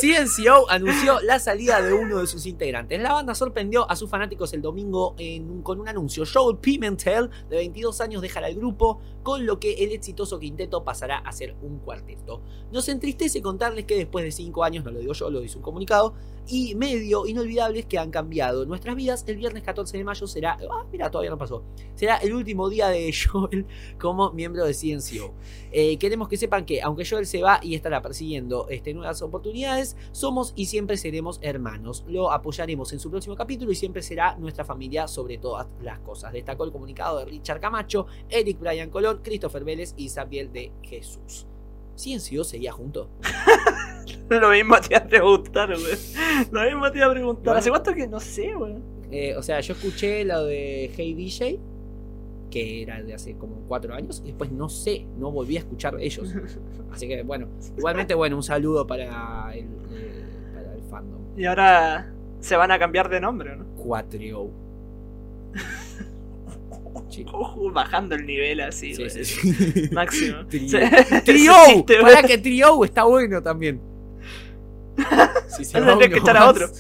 CNCO anunció la salida de uno de sus integrantes. La banda sorprendió a sus fanáticos el domingo con un anuncio. Joel Pimentel, de 22 años, dejará el grupo, con lo que el exitoso quinteto pasará a ser un cuarteto. Nos entristece contarles que después de 5 años, no lo digo yo, lo dice un comunicado, y medio inolvidables que han cambiado nuestras vidas, el viernes 14 de mayo será. Ah, mira, todavía no pasó. Será el último día de Joel como miembro de CNCO. Eh, queremos que sepan que, aunque Joel se va y estará persiguiendo este, nuevas oportunidades, somos y siempre seremos hermanos. Lo apoyaremos en su próximo capítulo y siempre será nuestra familia sobre todas las cosas. Destacó el comunicado de Richard Camacho, Eric Bryan Colón, Christopher Vélez y Sabiel de Jesús. CNCO seguía junto. Lo mismo te iba a preguntar, güey. Lo mismo te iba a preguntar. Bueno. ¿Hace cuánto que no sé, güey? Eh, o sea, yo escuché lo de Hey DJ, que era de hace como cuatro años, y después no sé, no volví a escuchar ellos. Así que bueno, igualmente bueno, un saludo para el, eh, para el fandom. Y ahora se van a cambiar de nombre, ¿no? Quatrio. Uh, bajando el nivel así, Sí, güey. sí, sí. Máximo. Trio. Trio, para que Trio está bueno también. Si se tendría que echar a otro.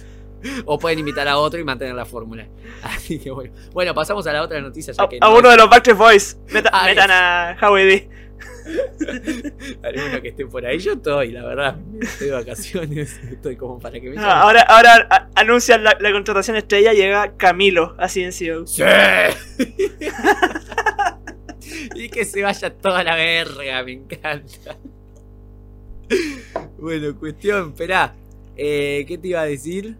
O pueden invitar a otro y mantener la fórmula. Así que bueno. Bueno, pasamos a la otra noticia ya A, que a no uno es- de los Backstreet Boys. Meta- Ah, metan a Howie D. Alguno que esté por ahí, yo estoy, la verdad. Estoy de vacaciones, estoy como para que me llamen. ahora ahora a- anuncian la, la contratación estrella. Llega Camilo, así en CEO. ¡Sí! y que se vaya toda la verga, me encanta. Bueno, cuestión, esperá. Eh, ¿Qué te iba a decir?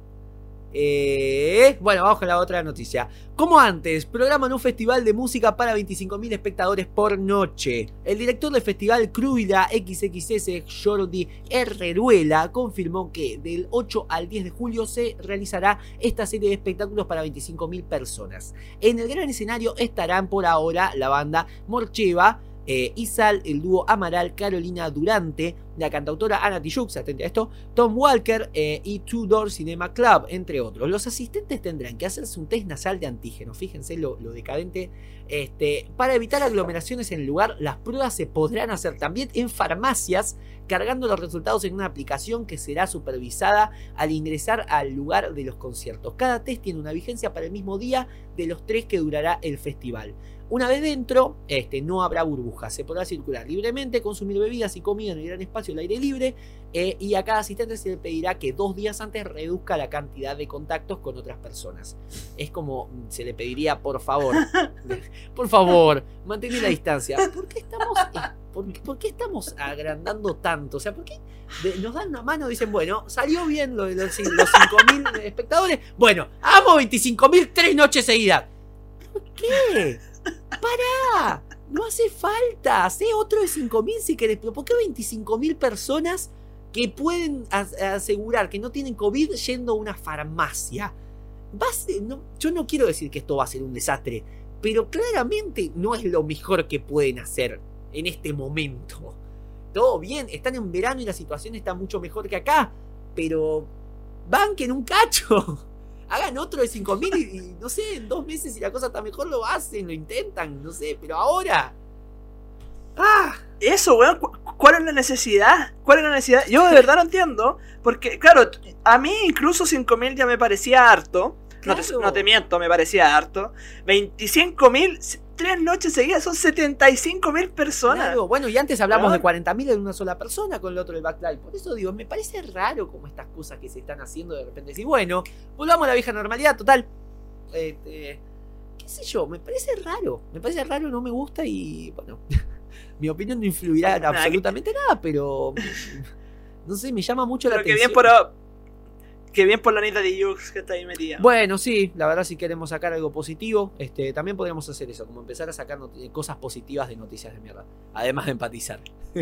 Eh, bueno, vamos con la otra noticia. Como antes, programan un festival de música para 25.000 espectadores por noche. El director del festival Cruida XXS, Jordi Herreruela, confirmó que del 8 al 10 de julio se realizará esta serie de espectáculos para 25.000 personas. En el gran escenario estarán por ahora la banda Morcheva, eh, Isal, el dúo Amaral, Carolina Durante, la cantautora Ana Tijoux, atente a esto, Tom Walker eh, y Two Door Cinema Club, entre otros. Los asistentes tendrán que hacerse un test nasal de antígeno, fíjense lo, lo decadente. Este, para evitar aglomeraciones en el lugar, las pruebas se podrán hacer también en farmacias, cargando los resultados en una aplicación que será supervisada al ingresar al lugar de los conciertos. Cada test tiene una vigencia para el mismo día de los tres que durará el festival. Una vez dentro, este, no habrá burbujas, se podrá circular libremente, consumir bebidas y comida en el gran espacio al aire libre eh, y a cada asistente se le pedirá que dos días antes reduzca la cantidad de contactos con otras personas. Es como mm, se le pediría, por favor, por favor, mantener la distancia. ¿Por qué estamos, por, por qué estamos agrandando tanto? O sea, ¿por qué nos dan una mano y dicen, bueno, salió bien los, los 5.000 espectadores? Bueno, amo 25.000 tres noches seguidas. ¿Por qué? ¡Para! No hace falta. Hace otro de 5.000 si querés. Pero ¿por qué 25.000 personas que pueden asegurar que no tienen COVID yendo a una farmacia? yo no quiero decir que esto va a ser un desastre, pero claramente no es lo mejor que pueden hacer en este momento. Todo bien, están en verano y la situación está mucho mejor que acá, pero banquen un cacho hagan otro de 5000 y, y no sé, en dos meses si la cosa está mejor lo hacen, lo intentan, no sé, pero ahora. ¡Ah! Eso, weón, ¿cuál es la necesidad? ¿Cuál es la necesidad? Yo de verdad no entiendo, porque claro, a mí incluso 5000 ya me parecía harto. No, te, no, te, miento, me parecía harto. 25.000 tres noches seguidas son 75 mil personas. Claro, bueno, y antes hablamos de 40 mil en una sola persona con el otro del backlight. Por eso digo, me parece raro como estas cosas que se están haciendo de repente. Decir, bueno, volvamos a la vieja normalidad, total. Este, qué sé yo, me parece raro. Me parece raro, no me gusta y bueno, mi opinión no influirá en absolutamente nada, pero no sé, me llama mucho la atención. Que bien por, Qué bien por la Anita de Yux que está ahí metida. Bueno, sí, la verdad si queremos sacar algo positivo, este, también podríamos hacer eso, como empezar a sacar cosas positivas de noticias de mierda. Además de empatizar.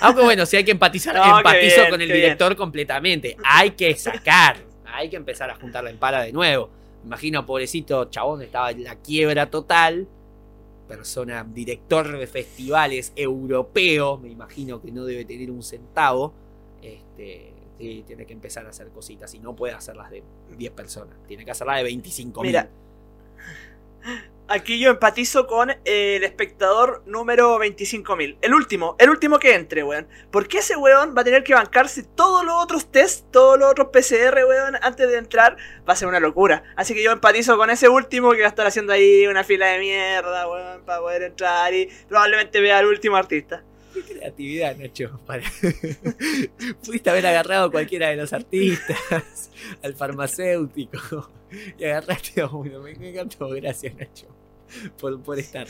Aunque bueno, si hay que empatizar, empatizo con el director completamente. Hay que sacar, hay que empezar a juntar la empala de nuevo. Imagino, pobrecito chabón, estaba en la quiebra total. Persona, director de festivales europeo, me imagino que no debe tener un centavo. Este, Sí, tiene que empezar a hacer cositas y no puede hacerlas de 10 personas. Tiene que hacerlas de 25 Mira, aquí yo empatizo con el espectador número 25.000. El último, el último que entre, weón. ¿Por qué ese weón va a tener que bancarse todos los otros test, todos los otros PCR, weón, antes de entrar? Va a ser una locura. Así que yo empatizo con ese último que va a estar haciendo ahí una fila de mierda, weón, para poder entrar y probablemente vea al último artista. Qué creatividad, Nacho. Pudiste haber agarrado a cualquiera de los artistas, al farmacéutico, y agarraste a uno. Me encantó, gracias, Nacho, por, por estar.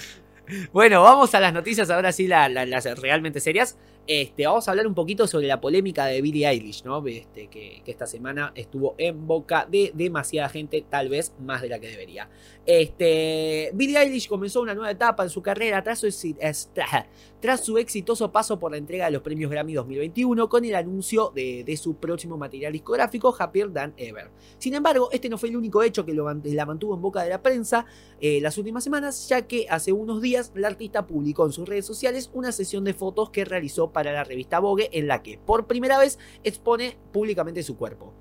Bueno, vamos a las noticias ahora sí, las realmente serias. Este, vamos a hablar un poquito sobre la polémica de Billie Eilish, ¿no? Este, que, esta semana estuvo en boca de demasiada gente, tal vez más de la que debería. Este, Billie comenzó una nueva etapa en su carrera tras su, exitoso paso por la entrega de los premios Grammy 2021 con el anuncio de, su próximo material discográfico Happier Than Ever. Sin embargo, este no fue el único hecho que la mantuvo en boca de la prensa eh, las últimas semanas, ya que hace unos días la artista publicó en sus redes sociales una sesión de fotos que realizó para la revista Vogue en la que por primera vez expone públicamente su cuerpo.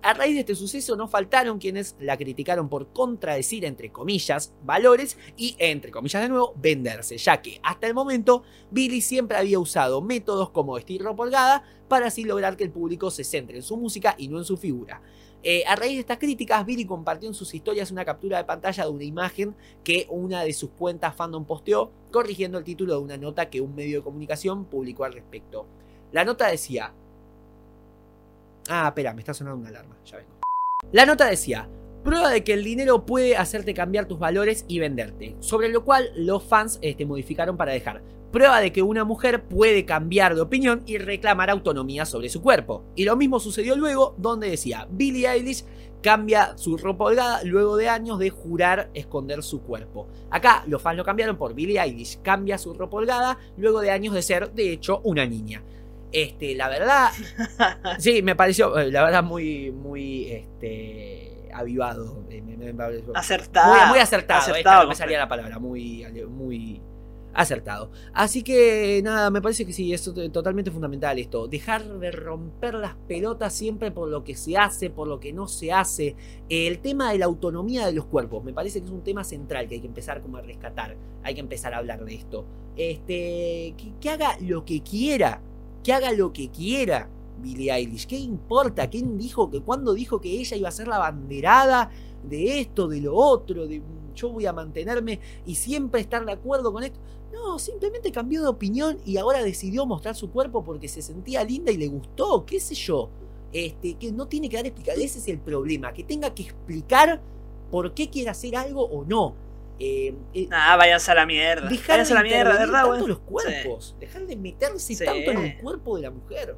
A raíz de este suceso no faltaron quienes la criticaron por contradecir, entre comillas, valores y, entre comillas de nuevo, venderse, ya que hasta el momento Billy siempre había usado métodos como vestir ropa para así lograr que el público se centre en su música y no en su figura. Eh, a raíz de estas críticas, Billy compartió en sus historias una captura de pantalla de una imagen que una de sus cuentas fandom posteó, corrigiendo el título de una nota que un medio de comunicación publicó al respecto. La nota decía, Ah, espera, me está sonando una alarma. Ya vengo. La nota decía. Prueba de que el dinero puede hacerte cambiar tus valores y venderte. Sobre lo cual los fans este, modificaron para dejar. Prueba de que una mujer puede cambiar de opinión y reclamar autonomía sobre su cuerpo. Y lo mismo sucedió luego, donde decía Billie Eilish cambia su ropa holgada luego de años de jurar esconder su cuerpo. Acá los fans lo cambiaron por Billie Eilish, cambia su ropa holgada luego de años de ser, de hecho, una niña. Este, la verdad, sí, me pareció, eh, la verdad, muy, muy, este, avivado. Acertado. muy, muy acertado, esta Acertado, no me salía la palabra, muy, muy acertado. Así que nada, me parece que sí, es to- totalmente fundamental esto. Dejar de romper las pelotas siempre por lo que se hace, por lo que no se hace. El tema de la autonomía de los cuerpos, me parece que es un tema central que hay que empezar como a rescatar. Hay que empezar a hablar de esto. Este, que, que haga lo que quiera, que haga lo que quiera. Billie Eilish, ¿qué importa? ¿Quién dijo que cuando dijo que ella iba a ser la banderada de esto, de lo otro, de yo voy a mantenerme y siempre estar de acuerdo con esto? No, simplemente cambió de opinión y ahora decidió mostrar su cuerpo porque se sentía linda y le gustó, qué sé yo. Este, que no tiene que dar explicación, ese es el problema, que tenga que explicar por qué quiere hacer algo o no. Eh, eh, Nah, váyanse a la mierda. dejar de a la mierda, de verdad, tanto los cuerpos, dejar de meterse Sí. tanto en el cuerpo de la mujer.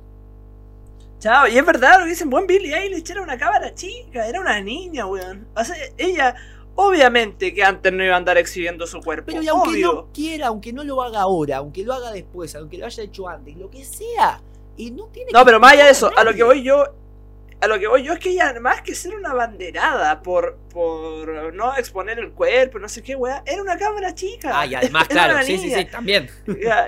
Chao, y es verdad lo que dicen, buen Billie Eilish era una cámara chica, era una niña, weón. O sea, ella, obviamente que antes no iba a andar exhibiendo su cuerpo. Pero y aunque obvio. no quiera, aunque no lo haga ahora, aunque lo haga después, aunque lo haya hecho antes, lo que sea, y no tiene No, que pero más allá de eso, a lo que voy yo, a lo que voy yo es que ella, más que ser una banderada por, por no exponer el cuerpo, no sé qué, weá, era una cámara chica. Ah, y además, claro, sí, sí, sí, también.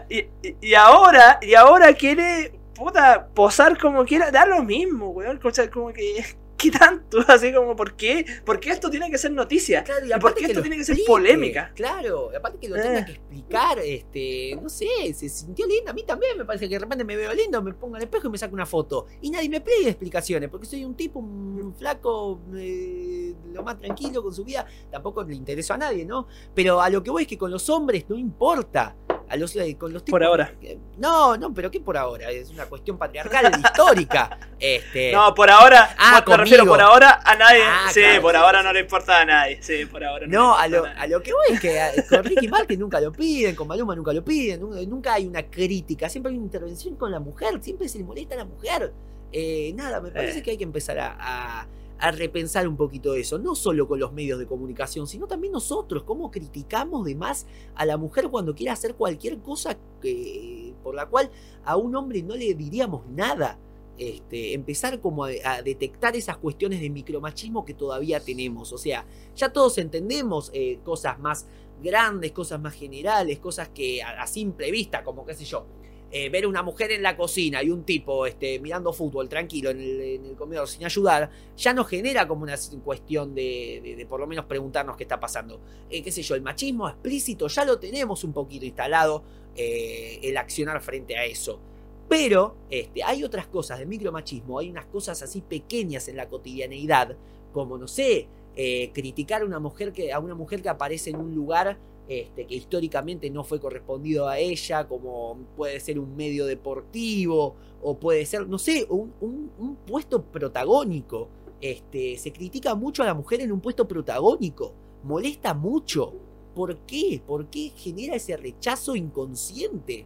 Y, y- y ahora, y ahora quiere, puta, posar como quiera, da lo mismo, weón. O sea, como que, ¿qué tanto? Así como, ¿por qué? ¿Por qué esto tiene que ser noticia? Claro, y ¿Y aparte por qué esto tiene que ser polémica? Claro, aparte que lo Eh. tenga que explicar, este, no sé, se sintió linda, a mí también me parece que de repente me veo lindo, me pongo al espejo y me saco una foto. Y nadie me pide explicaciones, porque soy un tipo, un flaco, eh, lo más tranquilo con su vida, tampoco le intereso a nadie, ¿no? Pero a lo que voy es que con los hombres no importa. A los, con los tipos, Por ahora. No, no, pero ¿qué por ahora? Es una cuestión patriarcal histórica. Este, No, por ahora, Ah, me refiero por ahora a nadie. Ah, sí, claro, por sí, ahora sí, no le importa a nadie. Sí, por ahora no. No, a lo, a lo que voy es que a- con Ricky Martin nunca lo piden, con Maluma nunca lo piden, nu- nunca hay una crítica, siempre hay una intervención con la mujer, siempre se le molesta a la mujer. Eh, nada, me parece Eh. que hay que empezar a, a- repensar un poquito eso, no solo con los medios de comunicación, sino también nosotros, cómo criticamos de más a la mujer cuando quiere hacer cualquier cosa que, por la cual a un hombre no le diríamos nada. Este, empezar como a, a detectar esas cuestiones de micromachismo que todavía tenemos. O sea, ya todos entendemos eh, cosas más grandes, cosas más generales, cosas que a, a simple vista, como qué sé yo, eh, ver una mujer en la cocina y un tipo este, mirando fútbol tranquilo en el, comedor sin ayudar, ya nos genera como una cuestión de, por lo menos preguntarnos qué está pasando. Eh, qué sé yo, el machismo explícito ya lo tenemos un poquito instalado, eh, el accionar frente a eso. Pero este, hay otras cosas de micromachismo, hay unas cosas así pequeñas en la cotidianeidad, como no sé, criticar a una mujer que a una mujer que aparece en un lugar este, que históricamente no fue correspondido a ella, como puede ser un medio deportivo o puede ser, no sé, un, puesto protagónico. Este, se critica mucho a la mujer en un puesto protagónico, molesta mucho. ¿Por qué? ¿Por qué genera ese rechazo inconsciente?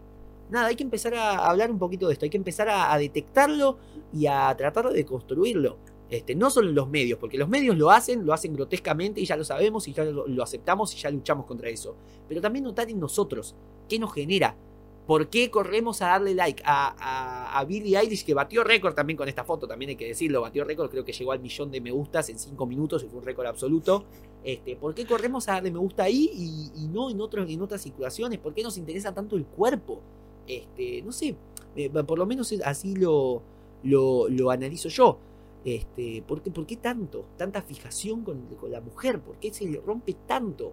Nada, hay que empezar a hablar un poquito de esto, hay que empezar a detectarlo y a tratar de construirlo. Este, no solo en los medios, porque los medios lo hacen, lo hacen grotescamente y ya lo sabemos y ya lo, aceptamos y ya luchamos contra eso. Pero también notar en nosotros qué nos genera. ¿Por qué corremos a darle like a, a, a Billie que batió récord también con esta foto? También hay que decirlo, batió récord, creo que llegó al millón de me gustas en cinco minutos y fue un récord absoluto. Este, ¿Por qué corremos a darle me gusta ahí y, no en, otras situaciones? ¿Por qué nos interesa tanto el cuerpo? Este, no sé, eh, por lo menos así lo, lo analizo yo. Este, ¿por, qué, ¿Por qué tanto? Tanta fijación con, con la mujer, ¿por qué se le rompe tanto?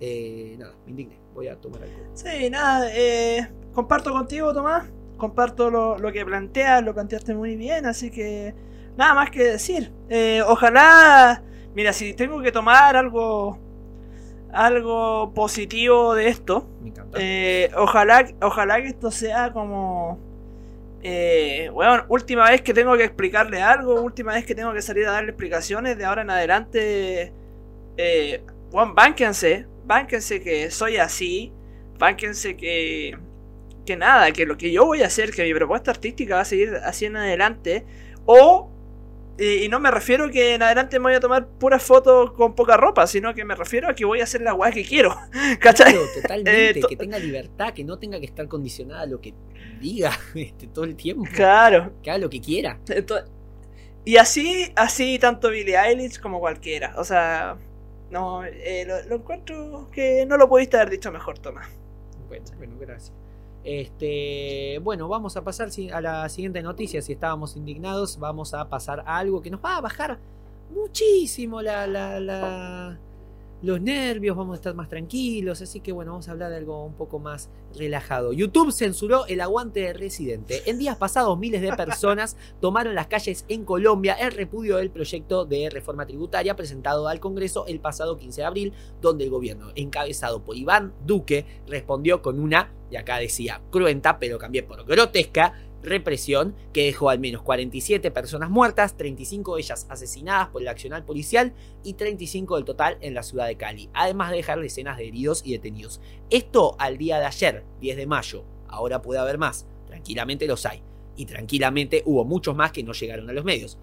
Eh, nada, me indigné, voy a tomar algo. Sí, nada, eh, comparto contigo, Tomás. Comparto lo, lo que planteas, lo planteaste muy bien, así que nada más que decir. Eh, ojalá, mira, si tengo que tomar algo, algo positivo de esto, Me encanta. ojalá, ojalá que esto sea como, eh, bueno, última vez que tengo que explicarle algo, última vez que tengo que salir a darle explicaciones, de ahora en adelante, eh, bueno, bánquense, bánquense que soy así, bánquense que, que nada, que lo que yo voy a hacer, que mi propuesta artística va a seguir así en adelante, o Y, y no me refiero que en adelante me voy a tomar puras fotos con poca ropa, sino que me refiero a que voy a hacer la weá que quiero. ¿Cachai? Claro, totalmente, Eh, to- que tenga libertad, que no tenga que estar condicionada a lo que diga este, todo el tiempo, Claro. que haga lo que quiera. Y así, así tanto Billie Eilish como cualquiera. O sea, no, eh, lo, lo encuentro que no lo pudiste haber dicho mejor, Tomás. Bueno, bueno, gracias. Este, bueno, vamos a pasar a la siguiente noticia. Si estábamos indignados, vamos a pasar a algo que nos va a bajar muchísimo la, la- la- los nervios, vamos a estar más tranquilos. Así que bueno, vamos a hablar de algo un poco más relajado. YouTube censuró el aguante de Residente. En días pasados, miles de personas tomaron las calles en Colombia en repudio del proyecto de reforma tributaria presentado al Congreso el pasado 15 de abril, donde el gobierno, encabezado por Iván Duque, respondió con una, y acá decía cruenta, pero cambié por grotesca, represión que dejó al menos 47 personas muertas, 35 de ellas asesinadas por el accional policial y 35 del total en la ciudad de Cali, además de dejar decenas de heridos y detenidos. Esto al día de ayer, 10 de mayo, ahora puede haber más, tranquilamente los hay, y tranquilamente hubo muchos más que no llegaron a los medios.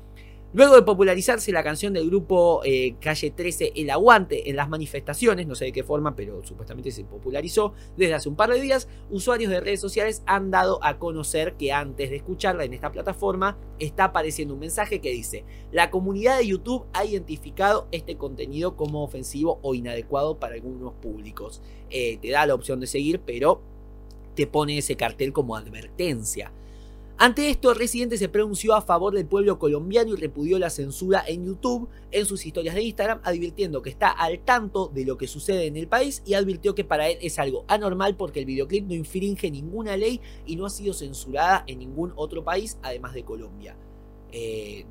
Luego de popularizarse la canción del grupo eh, Calle 13 El Aguante en las manifestaciones, no sé de qué forma, pero supuestamente se popularizó desde hace un par de días, usuarios de redes sociales han dado a conocer que antes de escucharla en esta plataforma está apareciendo un mensaje que dice, la comunidad de YouTube ha identificado este contenido como ofensivo o inadecuado para algunos públicos. Eh, te da la opción de seguir, pero te pone ese cartel como advertencia. Ante esto, Residente se pronunció a favor del pueblo colombiano y repudió la censura en YouTube en sus historias de Instagram, advirtiendo que está al tanto de lo que sucede en el país y advirtió que para él es algo anormal porque el videoclip no infringe ninguna ley y no ha sido censurada en ningún otro país, además de Colombia. Eh,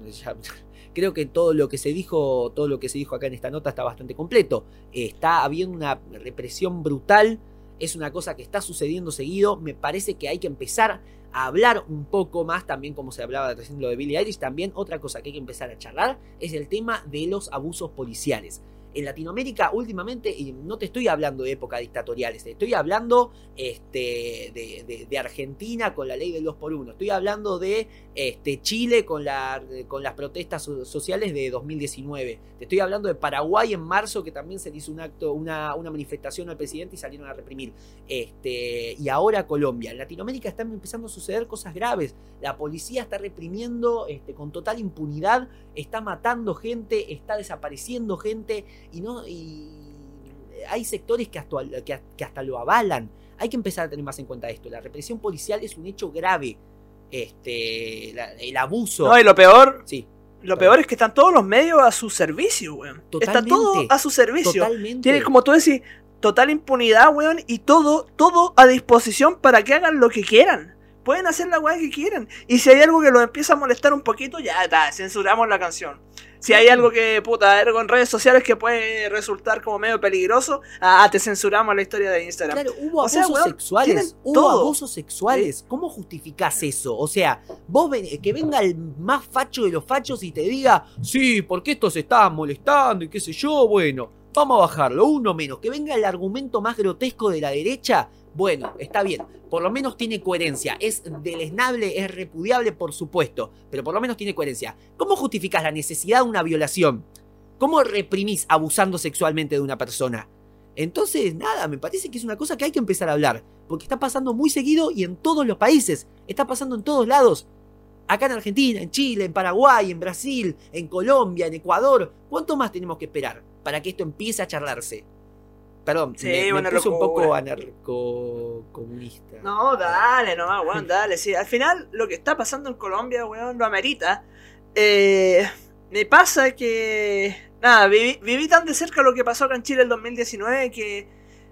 creo que todo lo que se dijo, todo lo que se dijo acá en esta nota está bastante completo. Está habiendo una represión brutal, es una cosa que está sucediendo seguido. Me parece que hay que empezar hablar un poco más, también como se hablaba recién lo de Billie Eilish, también otra cosa que hay que empezar a charlar es el tema de los abusos policiales. En Latinoamérica últimamente, y no te estoy hablando de épocas dictatoriales, estoy hablando este, de, Argentina con la ley del 2x1, estoy hablando de este, Chile con, la, con las protestas so- sociales de 2019, te estoy hablando de Paraguay en marzo que también se le hizo un acto, una, manifestación al presidente y salieron a reprimir. Este, y ahora Colombia. En Latinoamérica están empezando a suceder cosas graves. La policía está reprimiendo con total impunidad, está matando gente, está desapareciendo gente y no y hay sectores que hasta, que, que hasta lo avalan. Hay que empezar a tener más en cuenta esto. La represión policial es un hecho grave. Este, la- el abuso. No, y lo peor, sí, lo peor es que están todos los medios a su servicio, weón. Está todo a su servicio. totalmente. Tiene, como tú decís, total impunidad, weón, y todo, todo a disposición para que hagan lo que quieran. Pueden hacer la weá que quieran. Y si hay algo que los empieza a molestar un poquito, ya está, censuramos la canción. Si hay algo que, puta, algo en redes sociales que puede resultar como medio peligroso, ah, te censuramos la historia de Instagram. Claro, hubo O sea, abusos weón, sexuales. Hubo todo. abusos sexuales. ¿Cómo justificás eso? O sea, vos ven- que venga el más facho de los fachos y te diga, sí, porque estos se estaban molestando y qué sé yo, bueno, vamos a bajarlo, uno menos. Que venga el argumento más grotesco de la derecha, bueno, está bien. Por lo menos tiene coherencia. Es deleznable, es repudiable, por supuesto. Pero por lo menos tiene coherencia. ¿Cómo justificás la necesidad de una violación? ¿Cómo reprimís abusando sexualmente de una persona? Entonces, nada, me parece que es una cosa que hay que empezar a hablar. Porque está pasando muy seguido y en todos los países. Está pasando en todos lados. Acá en Argentina, en Chile, en Paraguay, en Brasil, en Colombia, en Ecuador. ¿Cuánto más tenemos que esperar para que esto empiece a charlarse? Perdón, Sí, me, puse un poco anarcocomunista. No, dale, no, weón, dale. Sí, al final lo que está pasando en Colombia, weón, lo amerita. Eh, me pasa que. Nada, viví, viví tan de cerca lo que pasó acá en Chile el 2019 que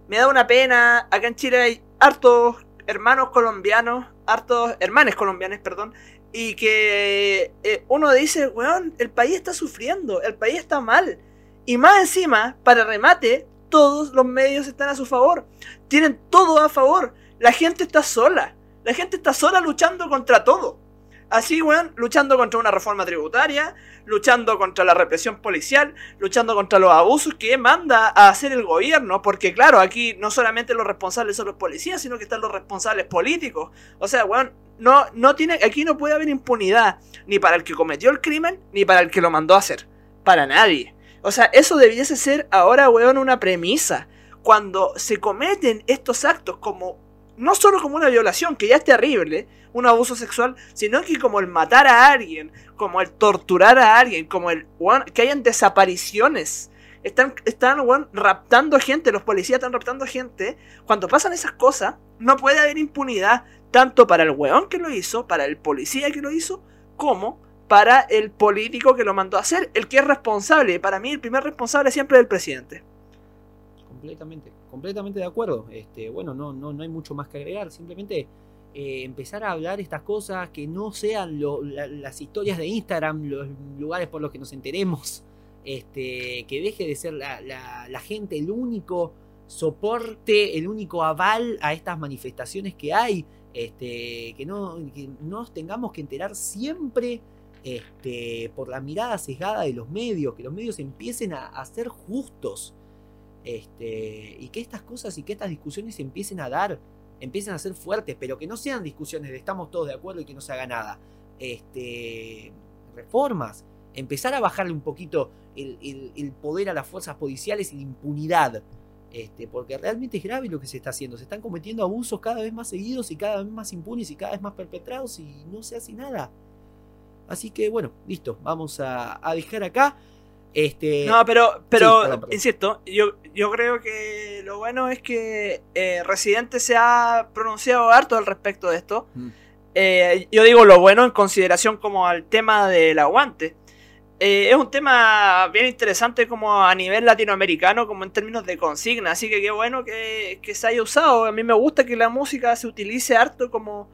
me da una pena. Acá en Chile hay hartos hermanos colombianos, hartos hermanes colombianos, perdón. Y que eh, uno dice, weón, el país está sufriendo, el país está mal. Y más encima, para remate, todos los medios están a su favor. Tienen todo a favor. La gente está sola. La gente está sola luchando contra todo. Así, weón, luchando contra una reforma tributaria, luchando contra la represión policial, luchando contra los abusos que manda a hacer el gobierno, porque claro, aquí no solamente los responsables son los policías, sino que están los responsables políticos. O sea, weón, no, no tiene, aquí no puede haber impunidad, ni para el que cometió el crimen, ni para el que lo mandó a hacer. Para nadie. O sea, eso debiese ser ahora, weón, una premisa. Cuando se cometen estos actos como, no solo como una violación, que ya es terrible, un abuso sexual, sino que como el matar a alguien, como el torturar a alguien, como el, que hayan desapariciones. Están, están weón, raptando gente, los policías están raptando gente. Cuando pasan esas cosas, no puede haber impunidad tanto para el weón que lo hizo, para el policía que lo hizo, como para el político que lo mandó a hacer, el que es responsable. Para mí el primer responsable siempre es el presidente. Completamente, completamente de acuerdo. Este, bueno, no, no, no hay mucho más que agregar. Simplemente eh, empezar a hablar estas cosas que no sean las historias de Instagram, los lugares por los que nos enteremos. Este, que deje de ser la, gente el único soporte, el único aval a estas manifestaciones que hay. Este, que no que no nos tengamos que enterar siempre este, por la mirada sesgada de los medios, que los medios empiecen a, a ser justos. Este, y que estas cosas y que estas discusiones empiecen a dar, empiecen a ser fuertes, pero que no sean discusiones de estamos todos de acuerdo y que no se haga nada. Este, reformas, empezar a bajarle un poquito el, el- el poder a las fuerzas policiales y la impunidad. Este, porque realmente es grave lo que se está haciendo. Se están cometiendo abusos cada vez más seguidos y cada vez más impunes y cada vez más perpetrados y no se hace nada. Así que bueno, listo, vamos a, a dejar acá. Este, No, pero, pero perdón, perdón. insisto, yo, yo creo que lo bueno es que eh, Residente se ha pronunciado harto al respecto de esto. Mm. Eh, yo digo lo bueno en consideración como al tema del aguante. Eh, es un tema bien interesante como a nivel latinoamericano, como en términos de consigna, así que qué bueno que, que se haya usado. A mí me gusta que la música se utilice harto como,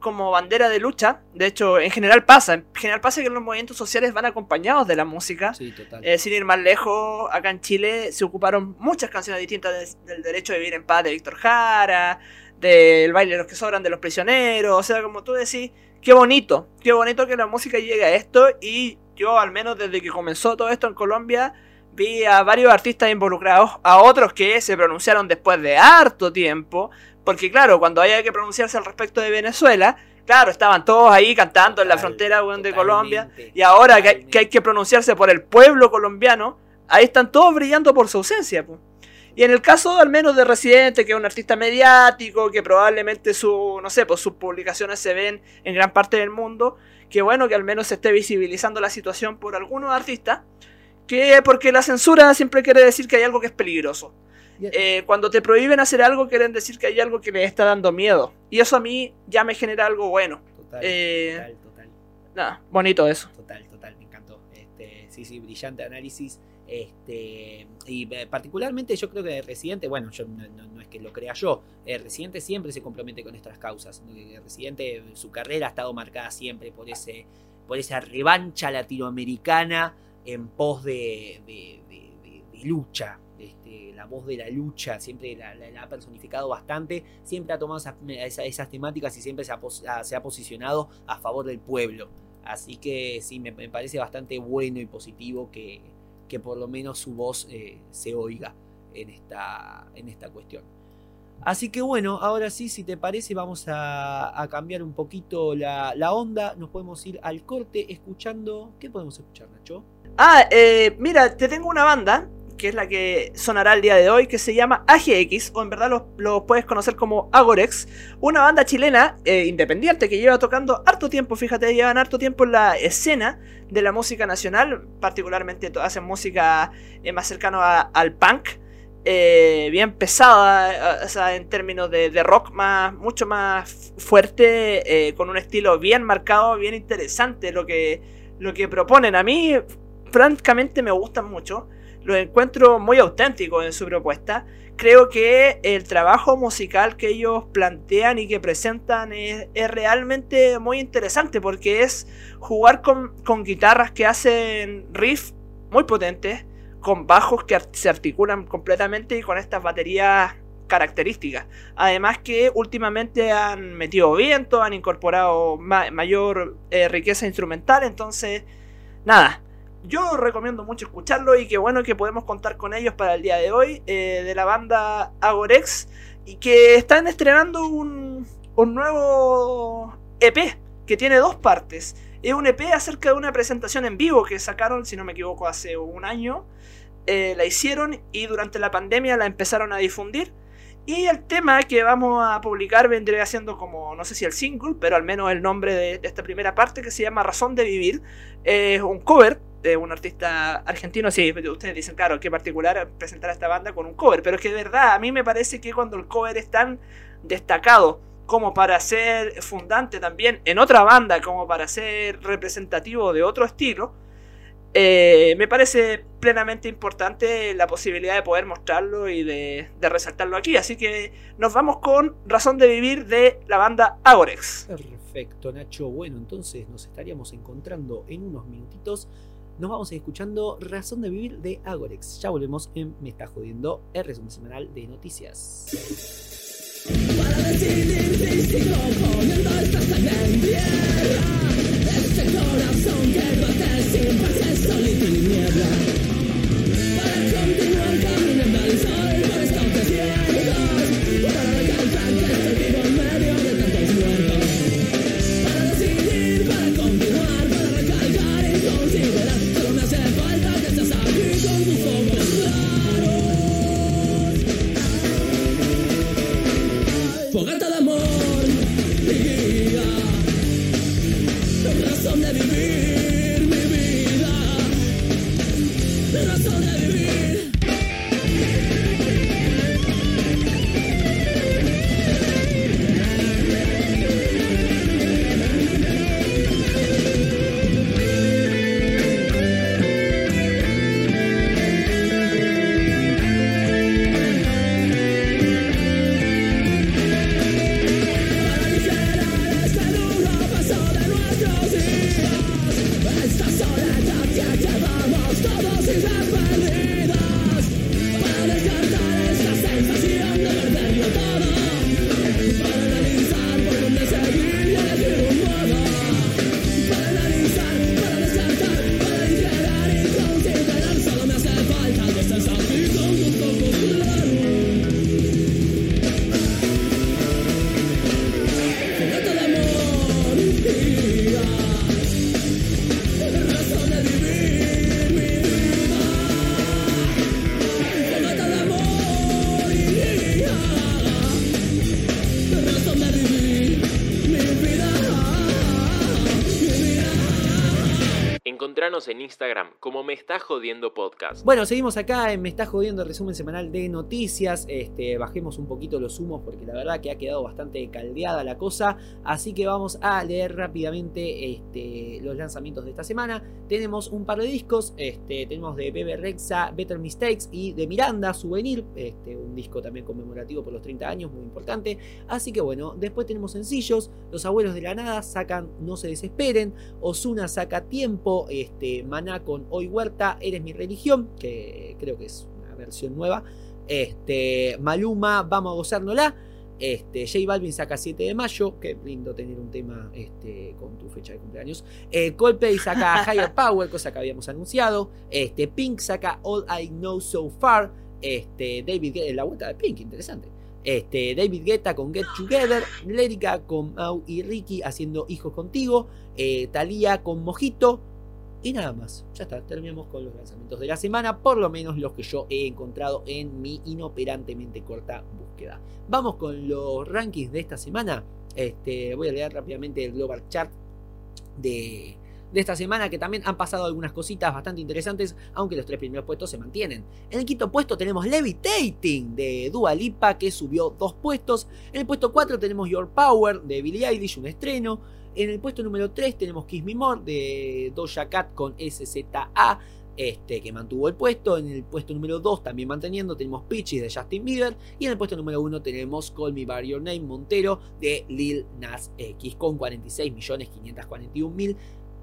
como bandera de lucha. De hecho, en general pasa, en general pasa que los movimientos sociales van acompañados de la música. sí, total. Eh, sin ir más lejos, acá en Chile se ocuparon muchas canciones distintas de- del derecho a vivir en paz de Víctor Jara, del baile de los que sobran de los prisioneros, o sea, como tú decís, qué bonito, qué bonito que la música llegue a esto y yo al menos desde que comenzó todo esto en Colombia vi a varios artistas involucrados, a otros que se pronunciaron después de harto tiempo, porque claro, cuando había que pronunciarse al respecto de Venezuela, claro, estaban todos ahí cantando en la frontera weón, de Colombia, y ahora que hay, que hay que pronunciarse por el pueblo colombiano, ahí están todos brillando por su ausencia. po. Y en el caso al menos de Residente, que es un artista mediático, que probablemente su, no sé, pues sus publicaciones se ven en gran parte del mundo, que bueno que al menos se esté visibilizando la situación por algunos artistas, que porque la censura siempre quiere decir que hay algo que es peligroso. Eh, cuando te prohíben hacer algo, quieren decir que hay algo que les está dando miedo. Y eso a mí ya me genera algo bueno. Total, eh, total, total. Nada, bonito eso. Total, total, me encantó. Este, sí, sí, brillante análisis. Este, y eh, particularmente yo creo que Residente, bueno, yo no, no- no es que lo crea yo, eh, Residente siempre se compromete con estas causas. Eh, Residente, su carrera ha estado marcada siempre por ese, por esa revancha latinoamericana en pos de- de- de lucha. Este, la voz de la lucha siempre la, ha personificado bastante, siempre ha tomado esas, esa- esas temáticas y siempre se ha, posicionado a favor del pueblo. Así que sí, me, parece bastante bueno y positivo que, que por lo menos su voz eh, se oiga en esta, en esta cuestión. Así que bueno, ahora sí, si te parece, vamos a, a cambiar un poquito la, la onda. Nos podemos ir al corte escuchando. ¿Qué podemos escuchar, Nacho? Ah, eh, mira, te tengo una banda que es la que sonará el día de hoy, que se llama AGX, o en verdad los, los puedes conocer como Agorex, una banda chilena eh, independiente que lleva tocando harto tiempo, fíjate, llevan harto tiempo en la escena de la música nacional, particularmente hacen música eh, más cercano a- al punk, eh, bien pesada, o sea, en términos de, rock, más, mucho más fu- fuerte, con un estilo bien marcado, bien interesante lo que, lo que proponen. A mí, francamente, me gustan mucho los encuentro muy auténticos en su propuesta. Creo que el trabajo musical que ellos plantean y que presentan es, realmente muy interesante porque es jugar con, con guitarras que hacen riffs muy potentes, con bajos que se articulan completamente y con estas baterías características. Además que últimamente han metido viento, han incorporado ma- mayor eh, riqueza instrumental, entonces nada, yo recomiendo mucho escucharlo y qué bueno que podemos contar con ellos para el día de hoy, eh, de la banda Agorex, y que están estrenando un, un nuevo EP que tiene dos partes. Es un EP acerca de una presentación en vivo que sacaron, si no me equivoco, hace un año. Eh, la hicieron y durante la pandemia la empezaron a difundir. Y el tema que vamos a publicar vendría siendo como, no sé si el single, pero al menos el nombre de, de esta primera parte que se llama Razón de Vivir. Es un cover de un artista argentino. Sí, ustedes dicen, claro, qué particular presentar a esta banda con un cover. Pero es que de verdad, a mí me parece que cuando el cover es tan destacado como para ser fundante también en otra banda, como para ser representativo de otro estilo, eh, me parece plenamente importante la posibilidad de poder mostrarlo y de, de, resaltarlo aquí. Así que nos vamos con Razón de Vivir de la banda Agorex. Perfecto, Nacho. Bueno, entonces nos estaríamos encontrando en unos minutitos. Nos vamos a ir escuchando Razón de Vivir de Agorex. Ya volvemos en Me está jodiendo, el resumen semanal de noticias. En Instagram como Me Está Jodiendo Podcast. Bueno, seguimos acá en Me está jodiendo el resumen semanal de noticias. Este, bajemos un poquito los humos porque la verdad que ha quedado bastante caldeada la cosa. Así que vamos a leer rápidamente este, los lanzamientos de esta semana. Tenemos un par de discos. Este, tenemos de Bebe Rexa, Better Mistakes y de Miranda, Souvenir. Este, disco también conmemorativo por los 30 años, muy importante. Así que bueno, después tenemos sencillos. Los abuelos de la nada sacan No se desesperen. Osuna saca tiempo. Este, Maná con Hoy Huerta, Eres mi religión, que creo que es una versión nueva. Este, Maluma, Vamos a gozárnosla. Este, J Balvin saca 7 de mayo. Qué lindo tener un tema este, con tu fecha de cumpleaños. Eh, Coldplay saca Higher Power, cosa que habíamos anunciado. Este, Pink saca All I Know So Far. Este, David Guetta, la vuelta de Pink, interesante. Este, David Guetta con Get Together. Lérica con Mau y Ricky haciendo Hijos Contigo. Eh, con Mojito. Y nada más, ya está, terminamos con los lanzamientos de la semana, por lo menos los que yo he encontrado en mi inoperantemente corta búsqueda. Vamos con los rankings de esta semana. Este, voy a leer rápidamente el Global Chart de, de esta semana, que también han pasado algunas cositas bastante interesantes, aunque los tres primeros puestos se mantienen. En el quinto puesto tenemos Levitating de Dua Lipa, que subió dos puestos. En el puesto 4 tenemos Your Power de Billie Eilish, un estreno. En el puesto número 3 tenemos Kiss Me More de Doja Cat con SZA, este, que mantuvo el puesto. En el puesto número 2 también manteniendo tenemos Peaches de Justin Bieber. Y en el puesto número 1 tenemos Call Me By Your Name Montero de Lil Nas X con 46.541.000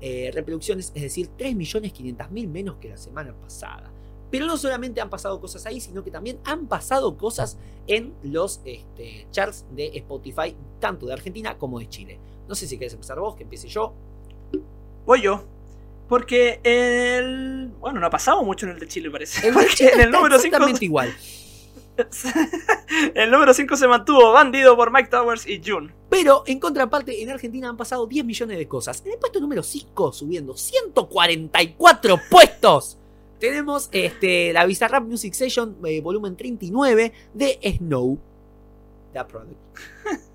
eh, reproducciones, es decir, 3.500.000 menos que la semana pasada. Pero no solamente han pasado cosas ahí, sino que también han pasado cosas en los este, charts de Spotify, tanto de Argentina como de Chile. No sé si querés empezar vos, que empiece yo. Voy yo. Porque el. Bueno, no ha pasado mucho en el de Chile, parece. El de Porque Chile en el número 5. exactamente igual. El número 5 se mantuvo Bandido por Mike Towers y June. Pero en contraparte, en Argentina han pasado 10 millones de cosas. En el puesto número 5, subiendo 144 puestos, tenemos este, la Bizarrap Music Session eh, volumen 39 de Snow. The Product.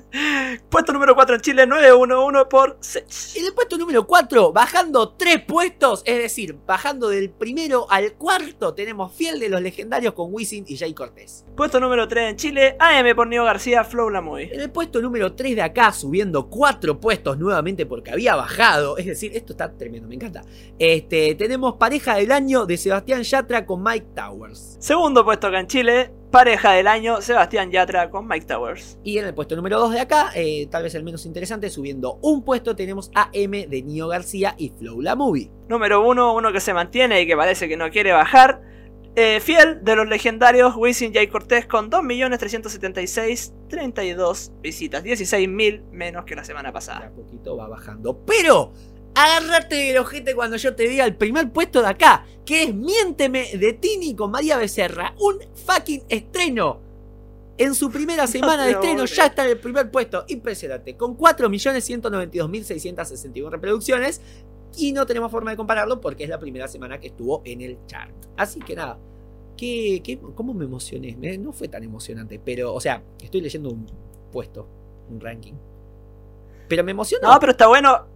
Puesto número 4 en Chile, 911 por Sech. En el puesto número 4, bajando 3 puestos, es decir, bajando del primero al cuarto, tenemos Fiel de los Legendarios con Wisin y Jay Cortés. Puesto número 3 en Chile, AM por Neo García, Flow La Movie. En el puesto número 3 de acá, subiendo 4 puestos nuevamente porque había bajado, es decir, esto está tremendo, me encanta. Este, tenemos Pareja del Año de Sebastián Yatra con Mike Towers. Segundo puesto acá en Chile, Pareja del Año, Sebastián Yatra con Mike Towers. Y en el puesto número 2 de acá, eh, tal vez el menos interesante, subiendo un puesto, tenemos AM de Nio García y Flow La Movie. Número 1, uno que se mantiene y que parece que no quiere bajar. Eh, fiel de los legendarios Wisin Jay Cortés con 2.376.32 visitas, 16.000 menos que la semana De pasada. a poquito va bajando. Pero, agárrate del ojete cuando yo te diga el primer puesto de acá, que es Miénteme de Tini con María Becerra. Un fucking estreno. En su primera semana de estreno ya está en el primer puesto. Impresionante. Con 4.192.661 reproducciones. Y no tenemos forma de compararlo porque es la primera semana que estuvo en el chart. Así que nada. ¿Qué, qué, ¿Cómo me emocioné? Me- no fue tan emocionante. Pero, o sea, estoy leyendo un puesto, un ranking. Pero me emocionó. No, pero está bueno.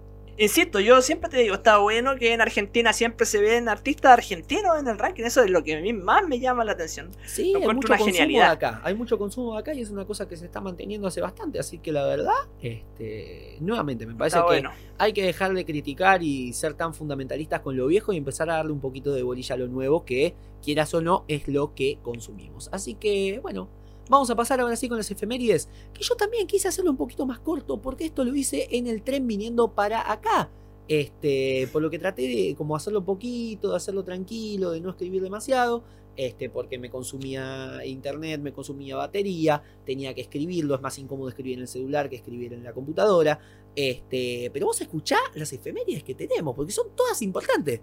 Insisto, yo siempre te digo, está bueno que en Argentina siempre se ven artistas argentinos en el ranking. Eso es lo que a mí más me llama la atención. Sí, hay mucho una consumo genialidad. de acá. Hay mucho consumo de acá y es una cosa que se está manteniendo hace bastante. Así que la verdad, este, nuevamente, me parece Está que bueno. hay que dejar de criticar y ser tan fundamentalistas con lo viejo y empezar a darle un poquito de bolilla a lo nuevo, que quieras o no, es lo que consumimos. Así que, bueno, vamos a pasar ahora sí con las efemérides. Que yo también quise hacerlo un poquito más corto, porque esto lo hice en el tren viniendo para acá. Este, por lo que traté de como hacerlo poquito, de hacerlo tranquilo, de no escribir demasiado. Este, porque me consumía internet, me consumía batería, tenía que escribirlo, es más incómodo escribir en el celular que escribir en la computadora. Este, pero vos escuchá las efemérides que tenemos, porque son todas importantes.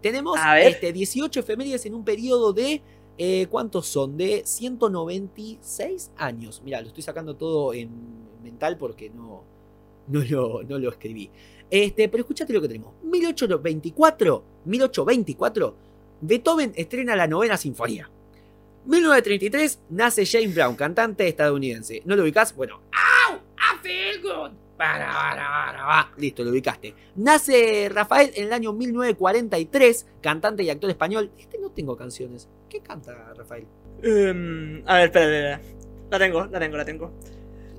Tenemos este, 18 efemérides en un periodo de. Eh, ¿Cuántos son? De 196 años. Mira, lo estoy sacando todo en mental porque no, no, lo, no lo escribí. Este, pero escúchate lo que tenemos. 1824, 1824, Beethoven estrena la novena sinfonía. 1933 nace James Brown, cantante estadounidense. ¿No lo ubicás? Bueno, ¡Au! I feel good. Para, para, para, para. Listo, lo ubicaste. Nace Rafael en el año 1943, cantante y actor español. Este no tengo canciones. ¿Qué canta Rafael? Em, a ver, espera, espera. La tengo, la tengo, la tengo.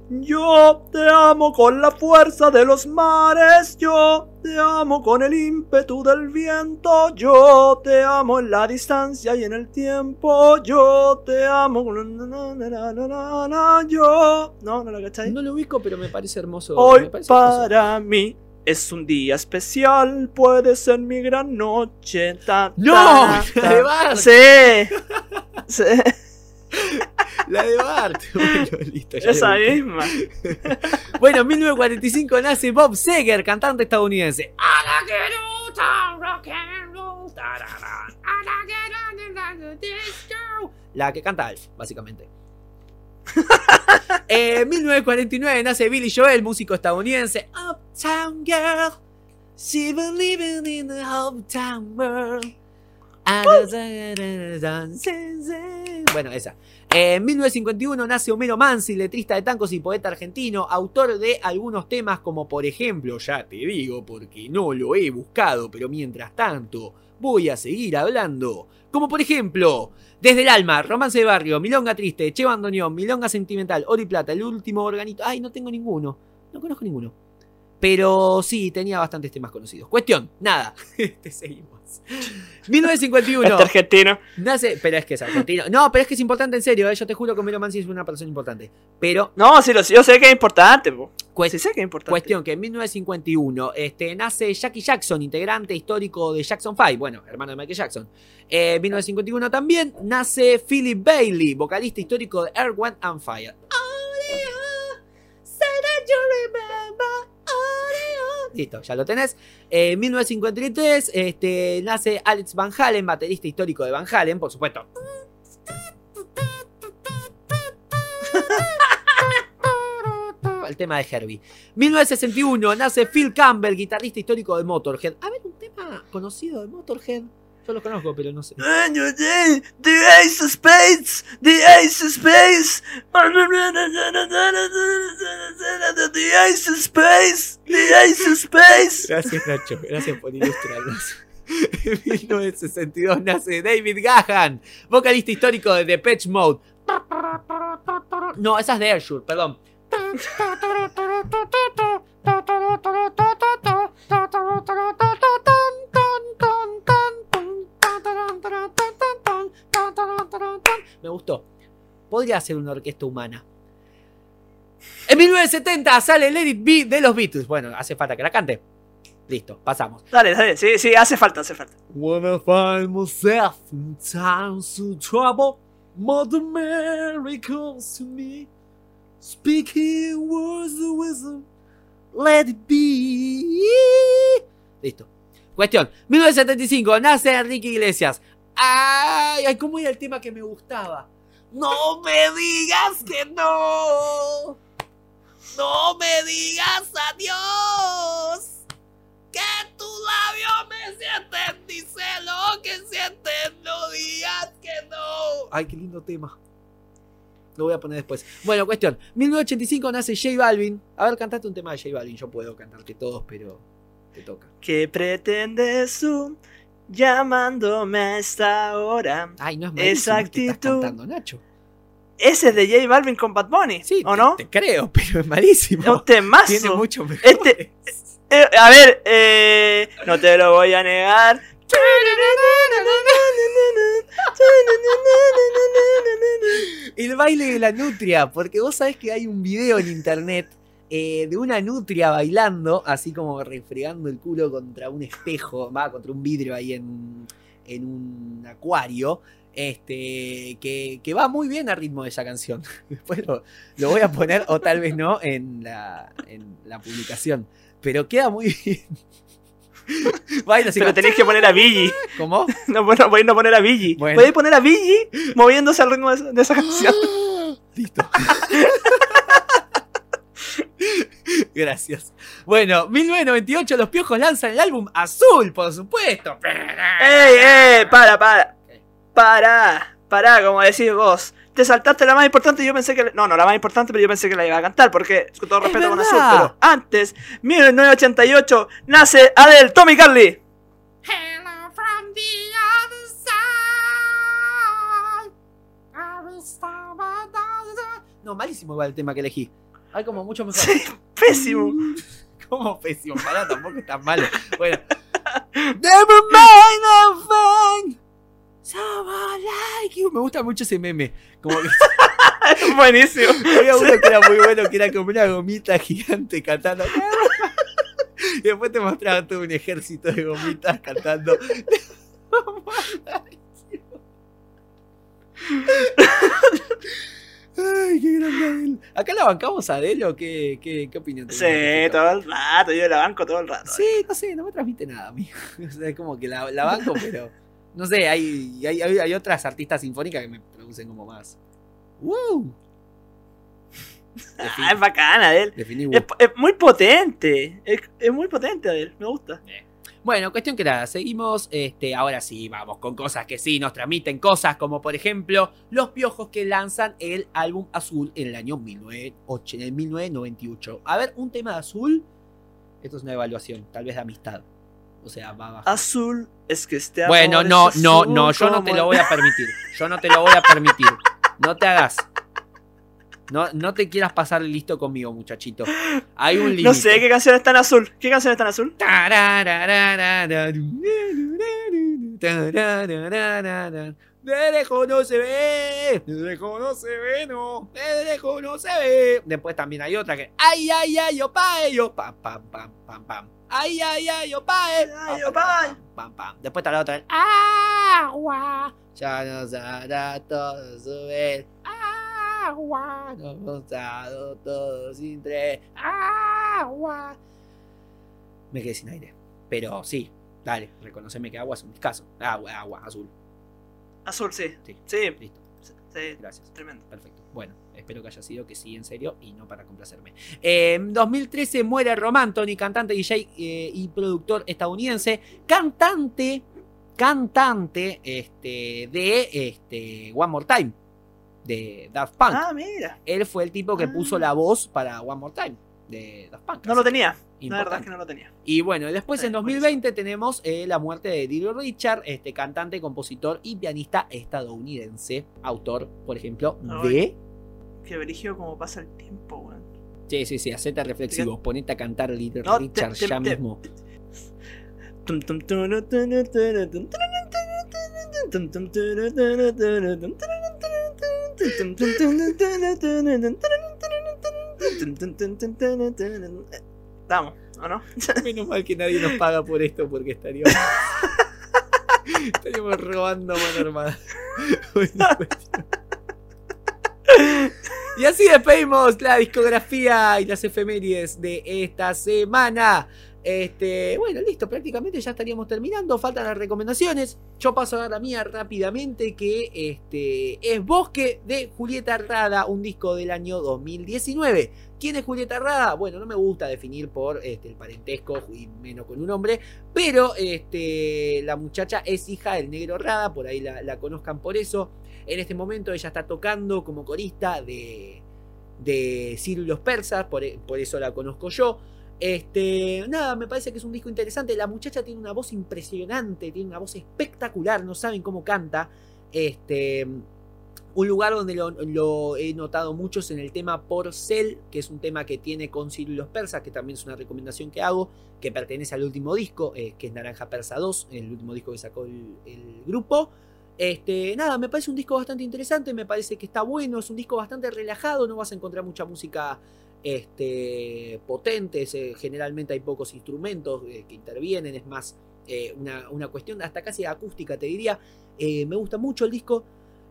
Yo te amo con la fuerza de los mares, yo te amo con el ímpetu del viento, yo te amo en la distancia y en el tiempo, yo te amo yo. No, no lo cachai. No lo ubico, pero me parece hermoso. Hoy me parece hermoso. para mí es un día especial, puede ser mi gran noche. Ta, ¡No! ta, ta. de Bart. Sí. Sí. La de Bart. Bueno, listo. ya Esa misma. Bueno, en 1945 nace Bob Seger, cantante estadounidense. La que canta Alf, básicamente. En 1949 nace Billy Joel, músico estadounidense. Uptown Girl, she been living in the uptown world. Bueno, esa. En 1951 nace Homero Mansi, letrista de tangos y poeta argentino, autor de algunos temas como por ejemplo, ya te digo porque no lo he buscado, pero mientras tanto voy a seguir hablando. Como por ejemplo, Desde el Alma, Romance de Barrio, Milonga Triste, Che Bandoneón, Milonga Sentimental, Oro y Plata, El Último Organito. Ay, no tengo ninguno. No conozco ninguno. Pero sí, tenía bastantes temas conocidos. Cuestión, nada. Te seguimos. 1951. Este argentino. Nace, pero es que es argentino. No, pero es que es importante en serio. eh, Yo te juro que Homero Mansi es una persona importante. Pero, No, sí, lo, yo sé que es importante, Sí sé que es importante. cuestión que en 1951 este, nace Jackie Jackson, integrante histórico de Jackson 5. Bueno, hermano de Michael Jackson. Eh, En 1951 también nace Philip Bailey, vocalista histórico de Air, Wind and Fire. Listo, ya lo tenés. Eh, 1953 este, nace Alex Van Halen, baterista histórico de Van Halen, por supuesto. el tema de Herbie. 1961 nace Phil Campbell, guitarrista histórico de Motorhead. A ver, un tema conocido de Motorhead. Yo lo conozco, pero no sé. The Ace of Spades, The Ace of Spades, The Ace of Spades, The Ace of Spades. Gracias, Nacho. Gracias por ilustrarnos. En 1962 nace David Gahan, vocalista histórico de Depeche Mode. No, esa es de Airshore, perdón. Me gustó. Podría ser una orquesta humana. En 1970 sale Let It Be de los Beatles. Bueno, hace falta que la cante. Listo, pasamos. Dale, dale, sí, sí, hace falta, hace falta. When I find myself in times of trouble, Mother Mary calls to me, speaking words of wisdom, let it be. Listo. Cuestión, 1975, nace Enrique Iglesias. Ay, ¿cómo era el tema que me gustaba? No me digas que no. No me digas adiós. Que tus labios me sienten, dice lo que sienten, no digas que no. Ay, qué lindo tema. Lo voy a poner después. Bueno, cuestión. 1985 nace J Balvin. A ver, cantate un tema de J Balvin. Yo puedo cantarte todos, pero te toca. ¿Qué pretendes tú llamándome a esta hora? Ay, no es malísimo Esa que estás cantando, Nacho. Ese es de J Balvin con Bad Bunny, Sí, ¿o te- no? Te, creo, pero es malísimo. Un temazo. Tiene mucho mejor. Este- Eh, a ver, eh, no te lo voy a negar. El baile de la nutria, porque vos sabés que hay un video en internet eh, de una nutria bailando, así como refregando el culo contra un espejo, va, contra un vidrio ahí en, en un acuario, este, que, que va muy bien al ritmo de esa canción. Después lo, lo voy a poner, o tal vez no, en la, en la publicación. Pero queda muy bien. Baila así Pero como- tenéis que poner a Billy. ¿Cómo? No, bueno, podéis no poner a Billy. Bueno. Podéis poner a Billy moviéndose al ritmo de esa, de esa canción. Listo. Gracias. Bueno, 1998 los piojos lanzan el álbum Azul, por supuesto. ¡Ey, ey! Para, para. Para, para, como decís vos. Te saltaste la más importante y yo pensé que... No, no, la más importante, pero yo pensé que la iba a cantar, porque, con todo Es respeto con. Azul, pero antes, 1988, nace Adele, Tommy Carly. Hello from the other side. I will stop at the- No, malísimo igual el tema que elegí. Hay como mucho mejor. Sí, pésimo. ¿Cómo pésimo? Pará, tampoco es tan malo. Bueno. Never mind. Someone like you. Me gusta mucho ese meme. Como que Buenísimo. había uno que era muy bueno, que era como una gomita gigante cantando. Y después te mostraba todo un ejército de gomitas cantando. Ay, qué grande Adele. ¿Acá la bancamos a Adele o qué, qué, qué opinión tenés? Sí, todo el rato, yo la banco todo el rato. Sí, no sé, no me transmite nada a mí. O sea, es como que la, la banco, pero. No sé, hay, hay, hay, hay otras artistas sinfónicas que me producen como más. ¡Wow! Ah, es bacana. Definí Es, es muy potente. Es, es muy potente, Adele. Me gusta. Bueno, cuestión que nada, seguimos. Este, ahora sí, vamos con cosas que sí nos transmiten cosas, como por ejemplo, los piojos que lanzan el álbum azul en el año 1908, en el 1998. A ver, un tema de azul. Esto es una evaluación, tal vez de amistad. O sea, va abajo. Azul es que este Bueno, no, es no, azul no, yo no te lo voy a permitir. Yo no te lo voy a permitir. No te hagas. No, no te quieras pasar listo conmigo, muchachito. Hay un límite. No sé qué canción está en azul. ¿Qué canción está en azul? De lejos no se ve, de lejos no se ve, no, de lejos no se ve. Después también hay otra que, ay, ay, ay, opa, yo, pam, pam, pam, pam, pam. Ay, ay, ay, opa, Ay, opa. pam, pam. Después está la otra, agua, ya nos hará todo subir. Agua, nos hemos dado todo sin tres. Agua. Me quedé sin aire. Pero sí, dale, reconoceme que agua es un discazo. Agua, agua, azul. Azul, sí. Sí. Sí. Listo. Sí, Gracias. tremendo. Perfecto. Bueno, espero que haya sido que sí, en serio, y no para complacerme. Eh, En 2013 muere Roman Tony, cantante, DJ eh, y productor estadounidense. Cantante, cantante este, de este, One More Time, de Daft Punk. Ah, mira. Él fue el tipo que Ah. puso la voz para One More Time, de Daft Punk. No lo tenía. La verdad importante. es que no lo tenía. Y bueno, después Eh, en 2020 tenemos eh, la muerte de Little Richard, este cantante, compositor y pianista estadounidense, autor, por ejemplo, Ay. de... Qué brígido como pasa el tiempo, weón. Sí, sí, sí, hacete reflexivo, ponete a cantar Little No, te- Richard te- ya te- mismo. Vamos, ¿o no? Menos mal que nadie nos paga por esto porque estaríamos... estaríamos robando mano armada. Y así despedimos la discografía y las efemérides de esta semana. Este, bueno, listo, prácticamente ya estaríamos terminando. Faltan las recomendaciones. Yo paso a dar la mía rápidamente, que este, es Bosque de Julieta Rada, un disco del año 2019. ¿Quién es Julieta Rada? Bueno, no me gusta definir por este, el parentesco y menos con un hombre, pero este, la muchacha es hija del negro Rada, por ahí la, conozcan por eso. En este momento ella está tocando como corista de, de Persas, por eso la conozco yo. Este, nada, me parece que es un disco interesante. La muchacha tiene una voz impresionante, tiene una voz espectacular, no saben cómo canta. Este, un lugar donde lo, he notado mucho es en el tema Porcel, que es un tema que tiene con Ciro y Persas, que también es una recomendación que hago, que pertenece al último disco, eh, que es Naranja Persa 2, el último disco que sacó el grupo. Este, nada, me parece un disco bastante interesante, me parece que está bueno, es un disco bastante relajado, no vas a encontrar mucha música este, potente, eh, generalmente hay pocos instrumentos eh, que intervienen, es más eh, una, una cuestión hasta casi acústica, te diría. Me gusta mucho el disco,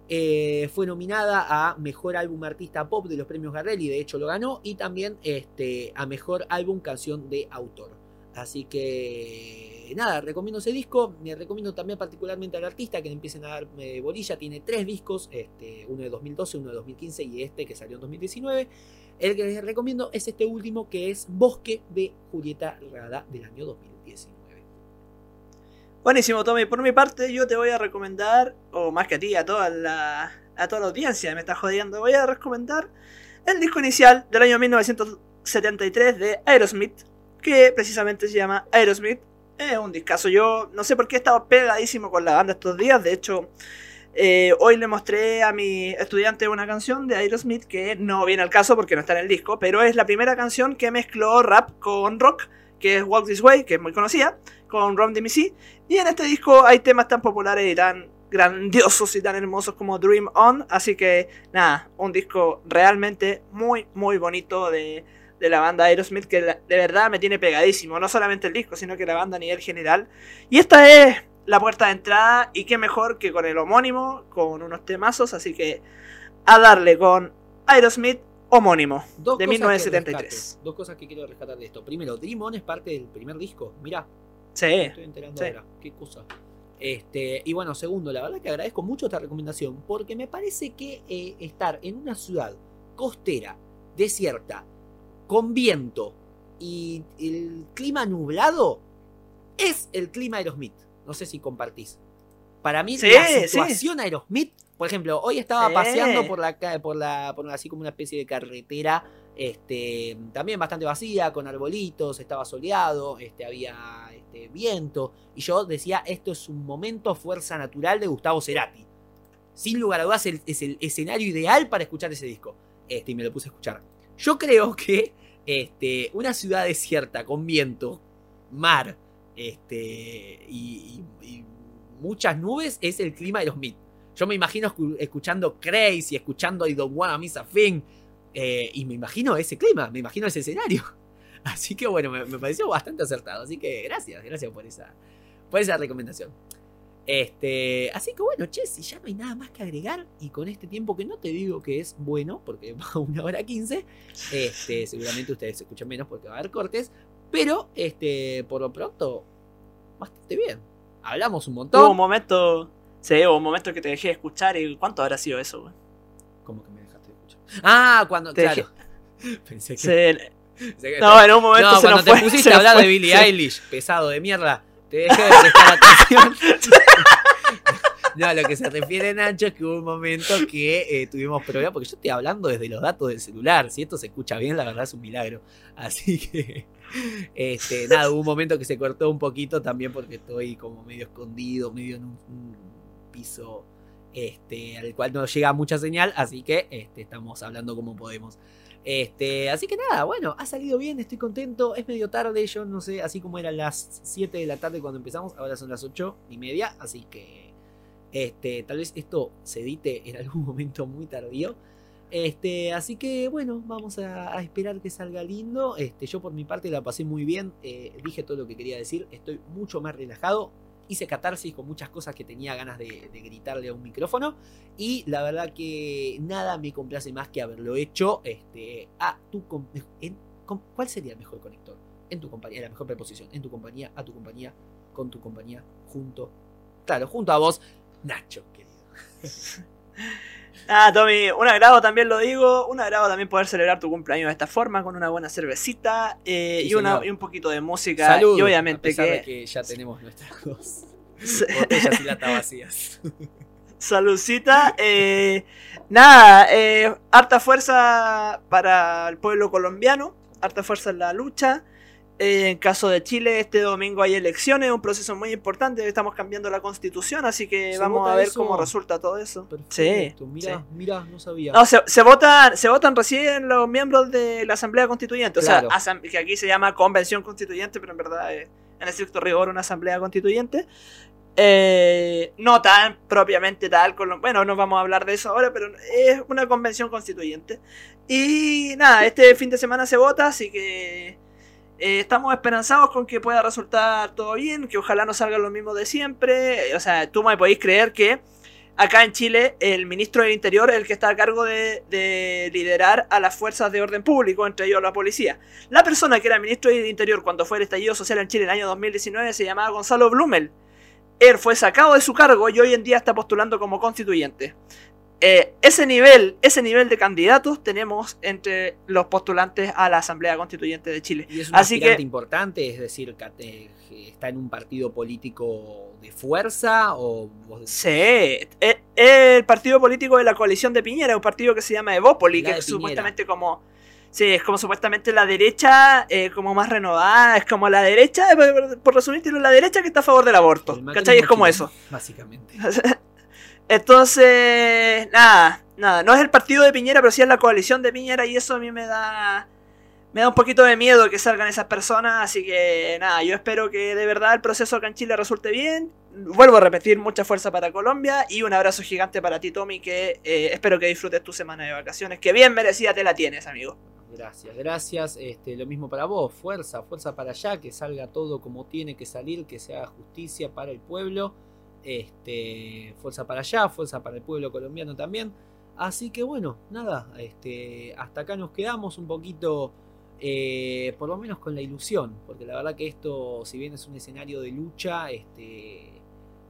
fue nominada a Mejor Álbum Artista Pop de los premios Garrelli, de hecho lo ganó, y también este, a Mejor Álbum Canción de Autor. Así que nada, recomiendo ese disco. Me recomiendo también particularmente al artista que le empiecen a dar bolilla. Tiene tres discos, este, uno de 2012, uno de 2015 y este que salió en 2019. El que les recomiendo es este último que es Bosque de Julieta Rada del año 2019. Buenísimo, Tommy. Por mi parte, yo te voy a recomendar, o más que a ti, a toda la, a toda la audiencia, me está jodiendo, voy a recomendar el disco inicial del año 1973 de Aerosmith, que precisamente se llama Aerosmith. Es un discazo. Yo no sé por qué he estado pegadísimo con la banda estos días. De hecho, eh, hoy le mostré a mi estudiante una canción de Aerosmith que no viene al caso porque no está en el disco, pero es la primera canción que mezcló rap con rock, que es Walk This Way, que es muy conocida, con Ron DMC. Y en este disco hay temas tan populares y tan grandiosos y tan hermosos como Dream On. Así que nada, un disco realmente muy, muy bonito de, de la banda Aerosmith que de verdad me tiene pegadísimo. No solamente el disco, sino que la banda a nivel general. Y esta es la puerta de entrada y qué mejor que con el homónimo, con unos temazos. Así que a darle con Aerosmith homónimo Dos de cosas que 1973. rescato, dos cosas que quiero rescatar de esto. Primero, Dream On es parte del primer disco. Mirá, Sí, me estoy enterando sí. ahora. Qué cosa. Este, y bueno, segundo, la verdad que agradezco mucho esta recomendación porque me parece que eh, estar en una ciudad costera, desierta, con viento y el clima nublado es el clima Aerosmith. No sé si compartís. Para mí, Sí, la sí. situación Aerosmith, por ejemplo, hoy estaba Sí. paseando por la, por la, por así como una especie de carretera, este, también bastante vacía, con arbolitos, estaba soleado, este, había este, viento, y yo decía, esto es un momento fuerza natural de Gustavo Cerati. Sin lugar a dudas, el- es el escenario ideal para escuchar ese disco. Este, y me lo puse a escuchar. Yo creo que este, una ciudad desierta, con viento, mar, este, y, muchas nubes, es el clima de los Smith. Yo me imagino escu- escuchando Crazy, escuchando I Don't Wanna a Thing, eh, y me imagino ese clima, me imagino ese escenario. Así que bueno, me, me pareció bastante acertado. Así que gracias, gracias por esa, por esa recomendación. Este, así que bueno, che, si ya no hay nada más que agregar, y con este tiempo que no te digo que es bueno, porque va a una hora quince, este, seguramente ustedes escuchan menos porque va a haber cortes, pero este, por lo pronto, bastante bien. Hablamos un montón. Hubo un momento. Sí, hubo un momento que te dejé escuchar y ¿cuánto habrá sido eso, güey? ¿Cómo que me dejaste de escuchar? Ah, cuando. Te claro. Pensé que. Se- No, en un momento No, se cuando nos te fue. pusiste a hablar fue, de Billie sí. Eilish, pesado de mierda, te dejé de prestar atención. No, lo que se refiere Nacho es que hubo un momento que eh, tuvimos problemas, porque yo estoy hablando desde los datos del celular. Si esto se escucha bien, la verdad es un milagro. Así que, este, nada, hubo un momento que se cortó un poquito también porque estoy como medio escondido, medio en un, piso este, al cual no llega mucha señal, así que este, estamos hablando como podemos. Este, así que nada, bueno, ha salido bien, estoy contento. Es medio tarde, yo no sé, así como eran las 7 de la tarde cuando empezamos, ahora son las 8 y media, así que tal vez esto se edite en algún momento muy tardío. Este, así que bueno, vamos a, esperar que salga lindo. Este, yo por mi parte la pasé muy bien, eh, dije todo lo que quería decir, estoy mucho más relajado. Hice catarsis con muchas cosas que tenía ganas de, gritarle a un micrófono. Y la verdad que nada me complace más que haberlo hecho este, a ¿Cuál sería el mejor conector? En tu compañía, la mejor preposición. En tu compañía, a tu compañía, con tu compañía, junto. Claro, junto a vos, Nacho, querido. Ah, Tommy, un agrado también lo digo. Un agrado también poder celebrar tu cumpleaños de esta forma, con una buena cervecita eh, Sí, y, una, señor. y un poquito de música. Salud. y a obviamente pesar que. de que ya tenemos nuestras dos botellas y latas vacías. Saludcita. eh, nada, eh, harta fuerza para el pueblo colombiano, harta fuerza en la lucha. En caso de Chile, este domingo hay elecciones, un proceso muy importante. Estamos cambiando la constitución, así que ¿Se vamos a ver eso? cómo resulta todo eso. Perfecto, mira, sí. mira, no sabía. No, se, se votan, se votan recién los miembros de la Asamblea Constituyente. O sea, que aquí se llama Convención Constituyente, pero en verdad es en estricto rigor una Asamblea Constituyente. Eh, no tan propiamente tal, con lo- bueno, no vamos a hablar de eso ahora, pero es una convención constituyente. Y nada, este fin de semana se vota, así que eh, estamos esperanzados con que pueda resultar todo bien, que ojalá no salga lo mismo de siempre. O sea, tú me podéis creer que acá en Chile el ministro del Interior es el que está a cargo de, de liderar a las fuerzas de orden público, entre ellos la policía. La persona que era ministro del Interior cuando fue el estallido social en Chile en el año 2019 se llamaba Gonzalo Blumel. Él fue sacado de su cargo y hoy en día está postulando como constituyente. Eh, ese nivel, ese nivel de candidatos tenemos entre los postulantes a la Asamblea Constituyente de Chile. Y es un Así que- importante, es decir, que que está en un partido político de fuerza o Sí, eh, el partido político de la coalición de Piñera, un partido que se llama Evópoli, que es Piñera. supuestamente como. Sí, es como supuestamente la derecha, eh, como más renovada, es como la derecha, eh, por, por resumirte, la derecha que está a favor del aborto. el ¿Cachai? Es como eso. Básicamente. Entonces, nada, nada, no es el partido de Piñera, pero sí es la coalición de Piñera y eso a mí me da me da un poquito de miedo que salgan esas personas, así que nada, yo espero que de verdad el proceso acá en Chile resulte bien. Vuelvo a repetir, mucha fuerza para Colombia y un abrazo gigante para ti, Tommy, que eh, espero que disfrutes tu semana de vacaciones, que bien merecida te la tienes, amigo. Gracias, gracias. Este, lo mismo para vos, fuerza, fuerza para allá, que salga todo como tiene que salir, que se haga justicia para el pueblo. Este, fuerza para allá, fuerza para el pueblo colombiano también. Así que bueno, nada, este, hasta acá nos quedamos un poquito, eh, por lo menos con la ilusión, porque la verdad que esto, si bien es un escenario de lucha, este,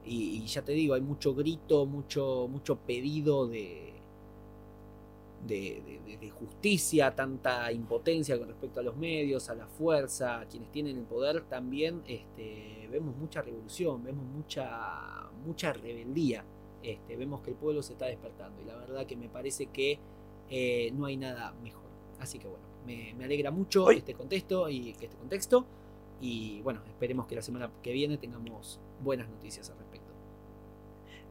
y, ya te digo, hay mucho grito, mucho, mucho pedido de- de justicia, tanta impotencia con respecto a los medios, a la fuerza, a quienes tienen el poder, también este, vemos mucha revolución, vemos mucha, mucha rebeldía. Este, vemos que el pueblo se está despertando y la verdad que me parece que eh, no hay nada mejor. Así que bueno, me, me alegra mucho este contexto y que este contexto y bueno, esperemos que la semana que viene tengamos buenas noticias al respecto.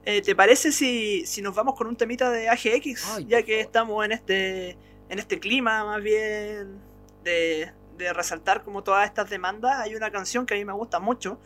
Eh, ¿Te parece si, si nos vamos con un temita de AGX? Ay, ya que favor. estamos en este, en este clima más bien de, de resaltar como todas estas demandas. Hay una canción que a mí me gusta mucho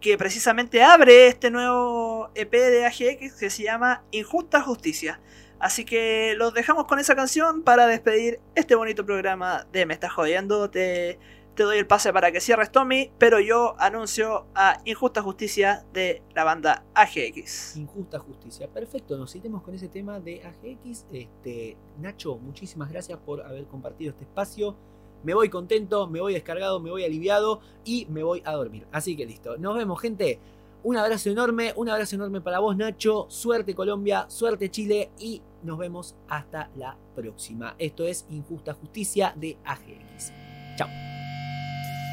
que precisamente abre este nuevo EP de AGX que se llama Injusta Justicia. Así que los dejamos con esa canción para despedir este bonito programa de Me Estás Jodiendo. Te, te doy el pase para que cierres, Tommy, pero yo anuncio a Injusta Justicia de la banda AGX. Injusta justicia. Perfecto, nos iremos con ese tema de AGX. Este, Nacho, muchísimas gracias por haber compartido este espacio. Me voy contento, me voy descargado, me voy aliviado y me voy a dormir. Así que listo. Nos vemos, gente. Un abrazo enorme, un abrazo enorme para vos, Nacho. Suerte Colombia, suerte Chile y nos vemos hasta la próxima. Esto es Injusta Justicia de AGX. Chao.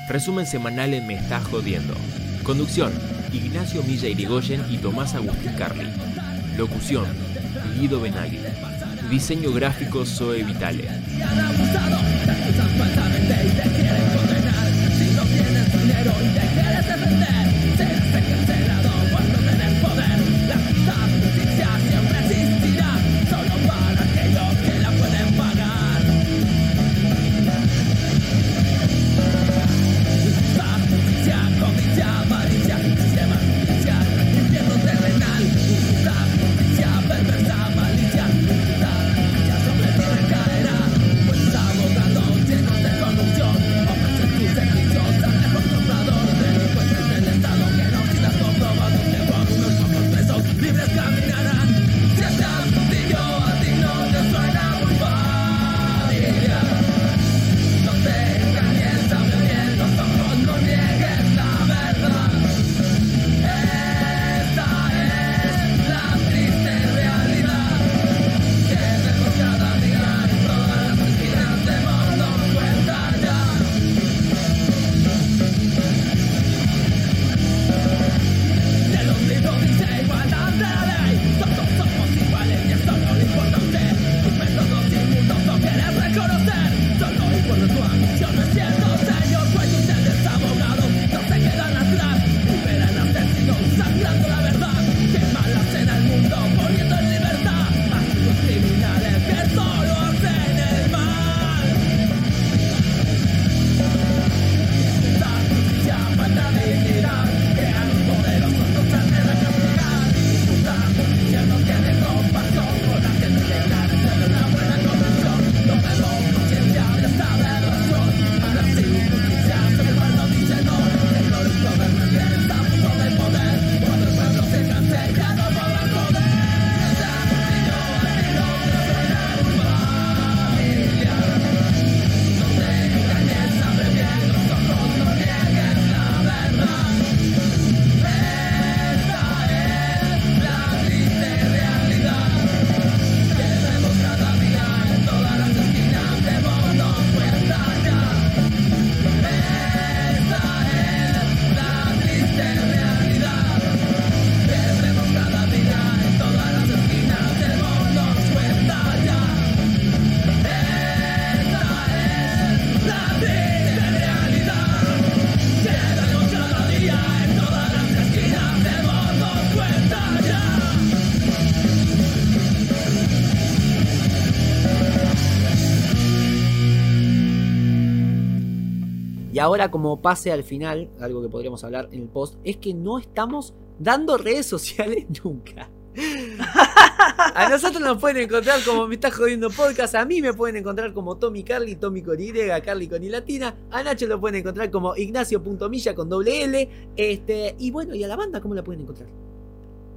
Resumen semanal en Me Está Jodiendo. Conducción, Ignacio Milla Irigoyen y Tomás Agustín Carli. Locución, Guido Benaghi. Diseño gráfico Zoe Vitale. Y ahora como pase al final, algo que podríamos hablar en el post, es que no estamos dando redes sociales nunca. A nosotros nos pueden encontrar como Me Está Jodiendo Podcast. A mí me pueden encontrar como Tommy Carly, Tommy con Y, Carly con I latina. A Nacho lo pueden encontrar como Ignacio.milla con doble L. Este, y bueno, ¿y a la banda cómo la pueden encontrar?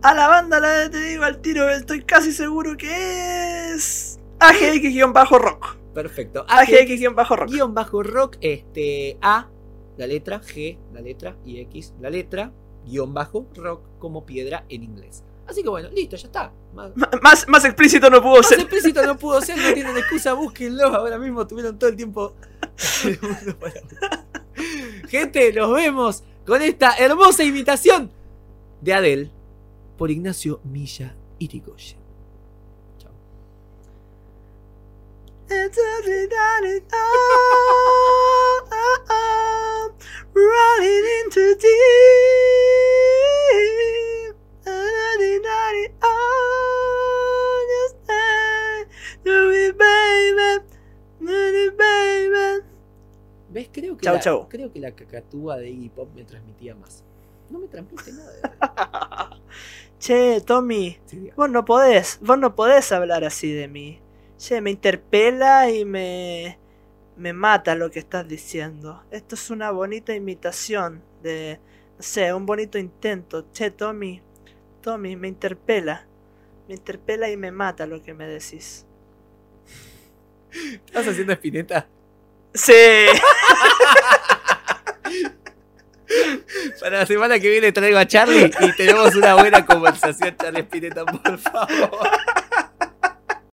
A la banda la te digo al tiro, estoy casi seguro que es AGX-rock. Perfecto. AGX-rock. Guión bajo rock, este, A, la letra, G, la letra, y X, la letra, guion bajo rock como piedra en inglés. Así que bueno, listo, ya está. Más, Más, más explícito no pudo más ser. explícito no pudo ser, no tienen excusa, búsquenlo. Ahora mismo tuvieron todo el tiempo mundo para. Gente, nos vemos con esta hermosa imitación de Adele por Ignacio Milla Irigoyen. Running into deep. ¿Ves? Creo que, Chau, la, chau. creo que la cacatúa de Iggy Pop me transmitía más. No me transmite nada. de. Che, Tommy, Sí, vos no podés, vos no podés hablar así de mí. Che, me interpela y me me mata lo que estás diciendo. Esto es una bonita imitación de no sé, un bonito intento. Che, Tommy, Tommy, me interpela. Me interpela y me mata lo que me decís. ¿Estás haciendo espineta? Sí. Para la semana que viene traigo a Charlie y tenemos una buena conversación, Charlie Spinetta, por favor.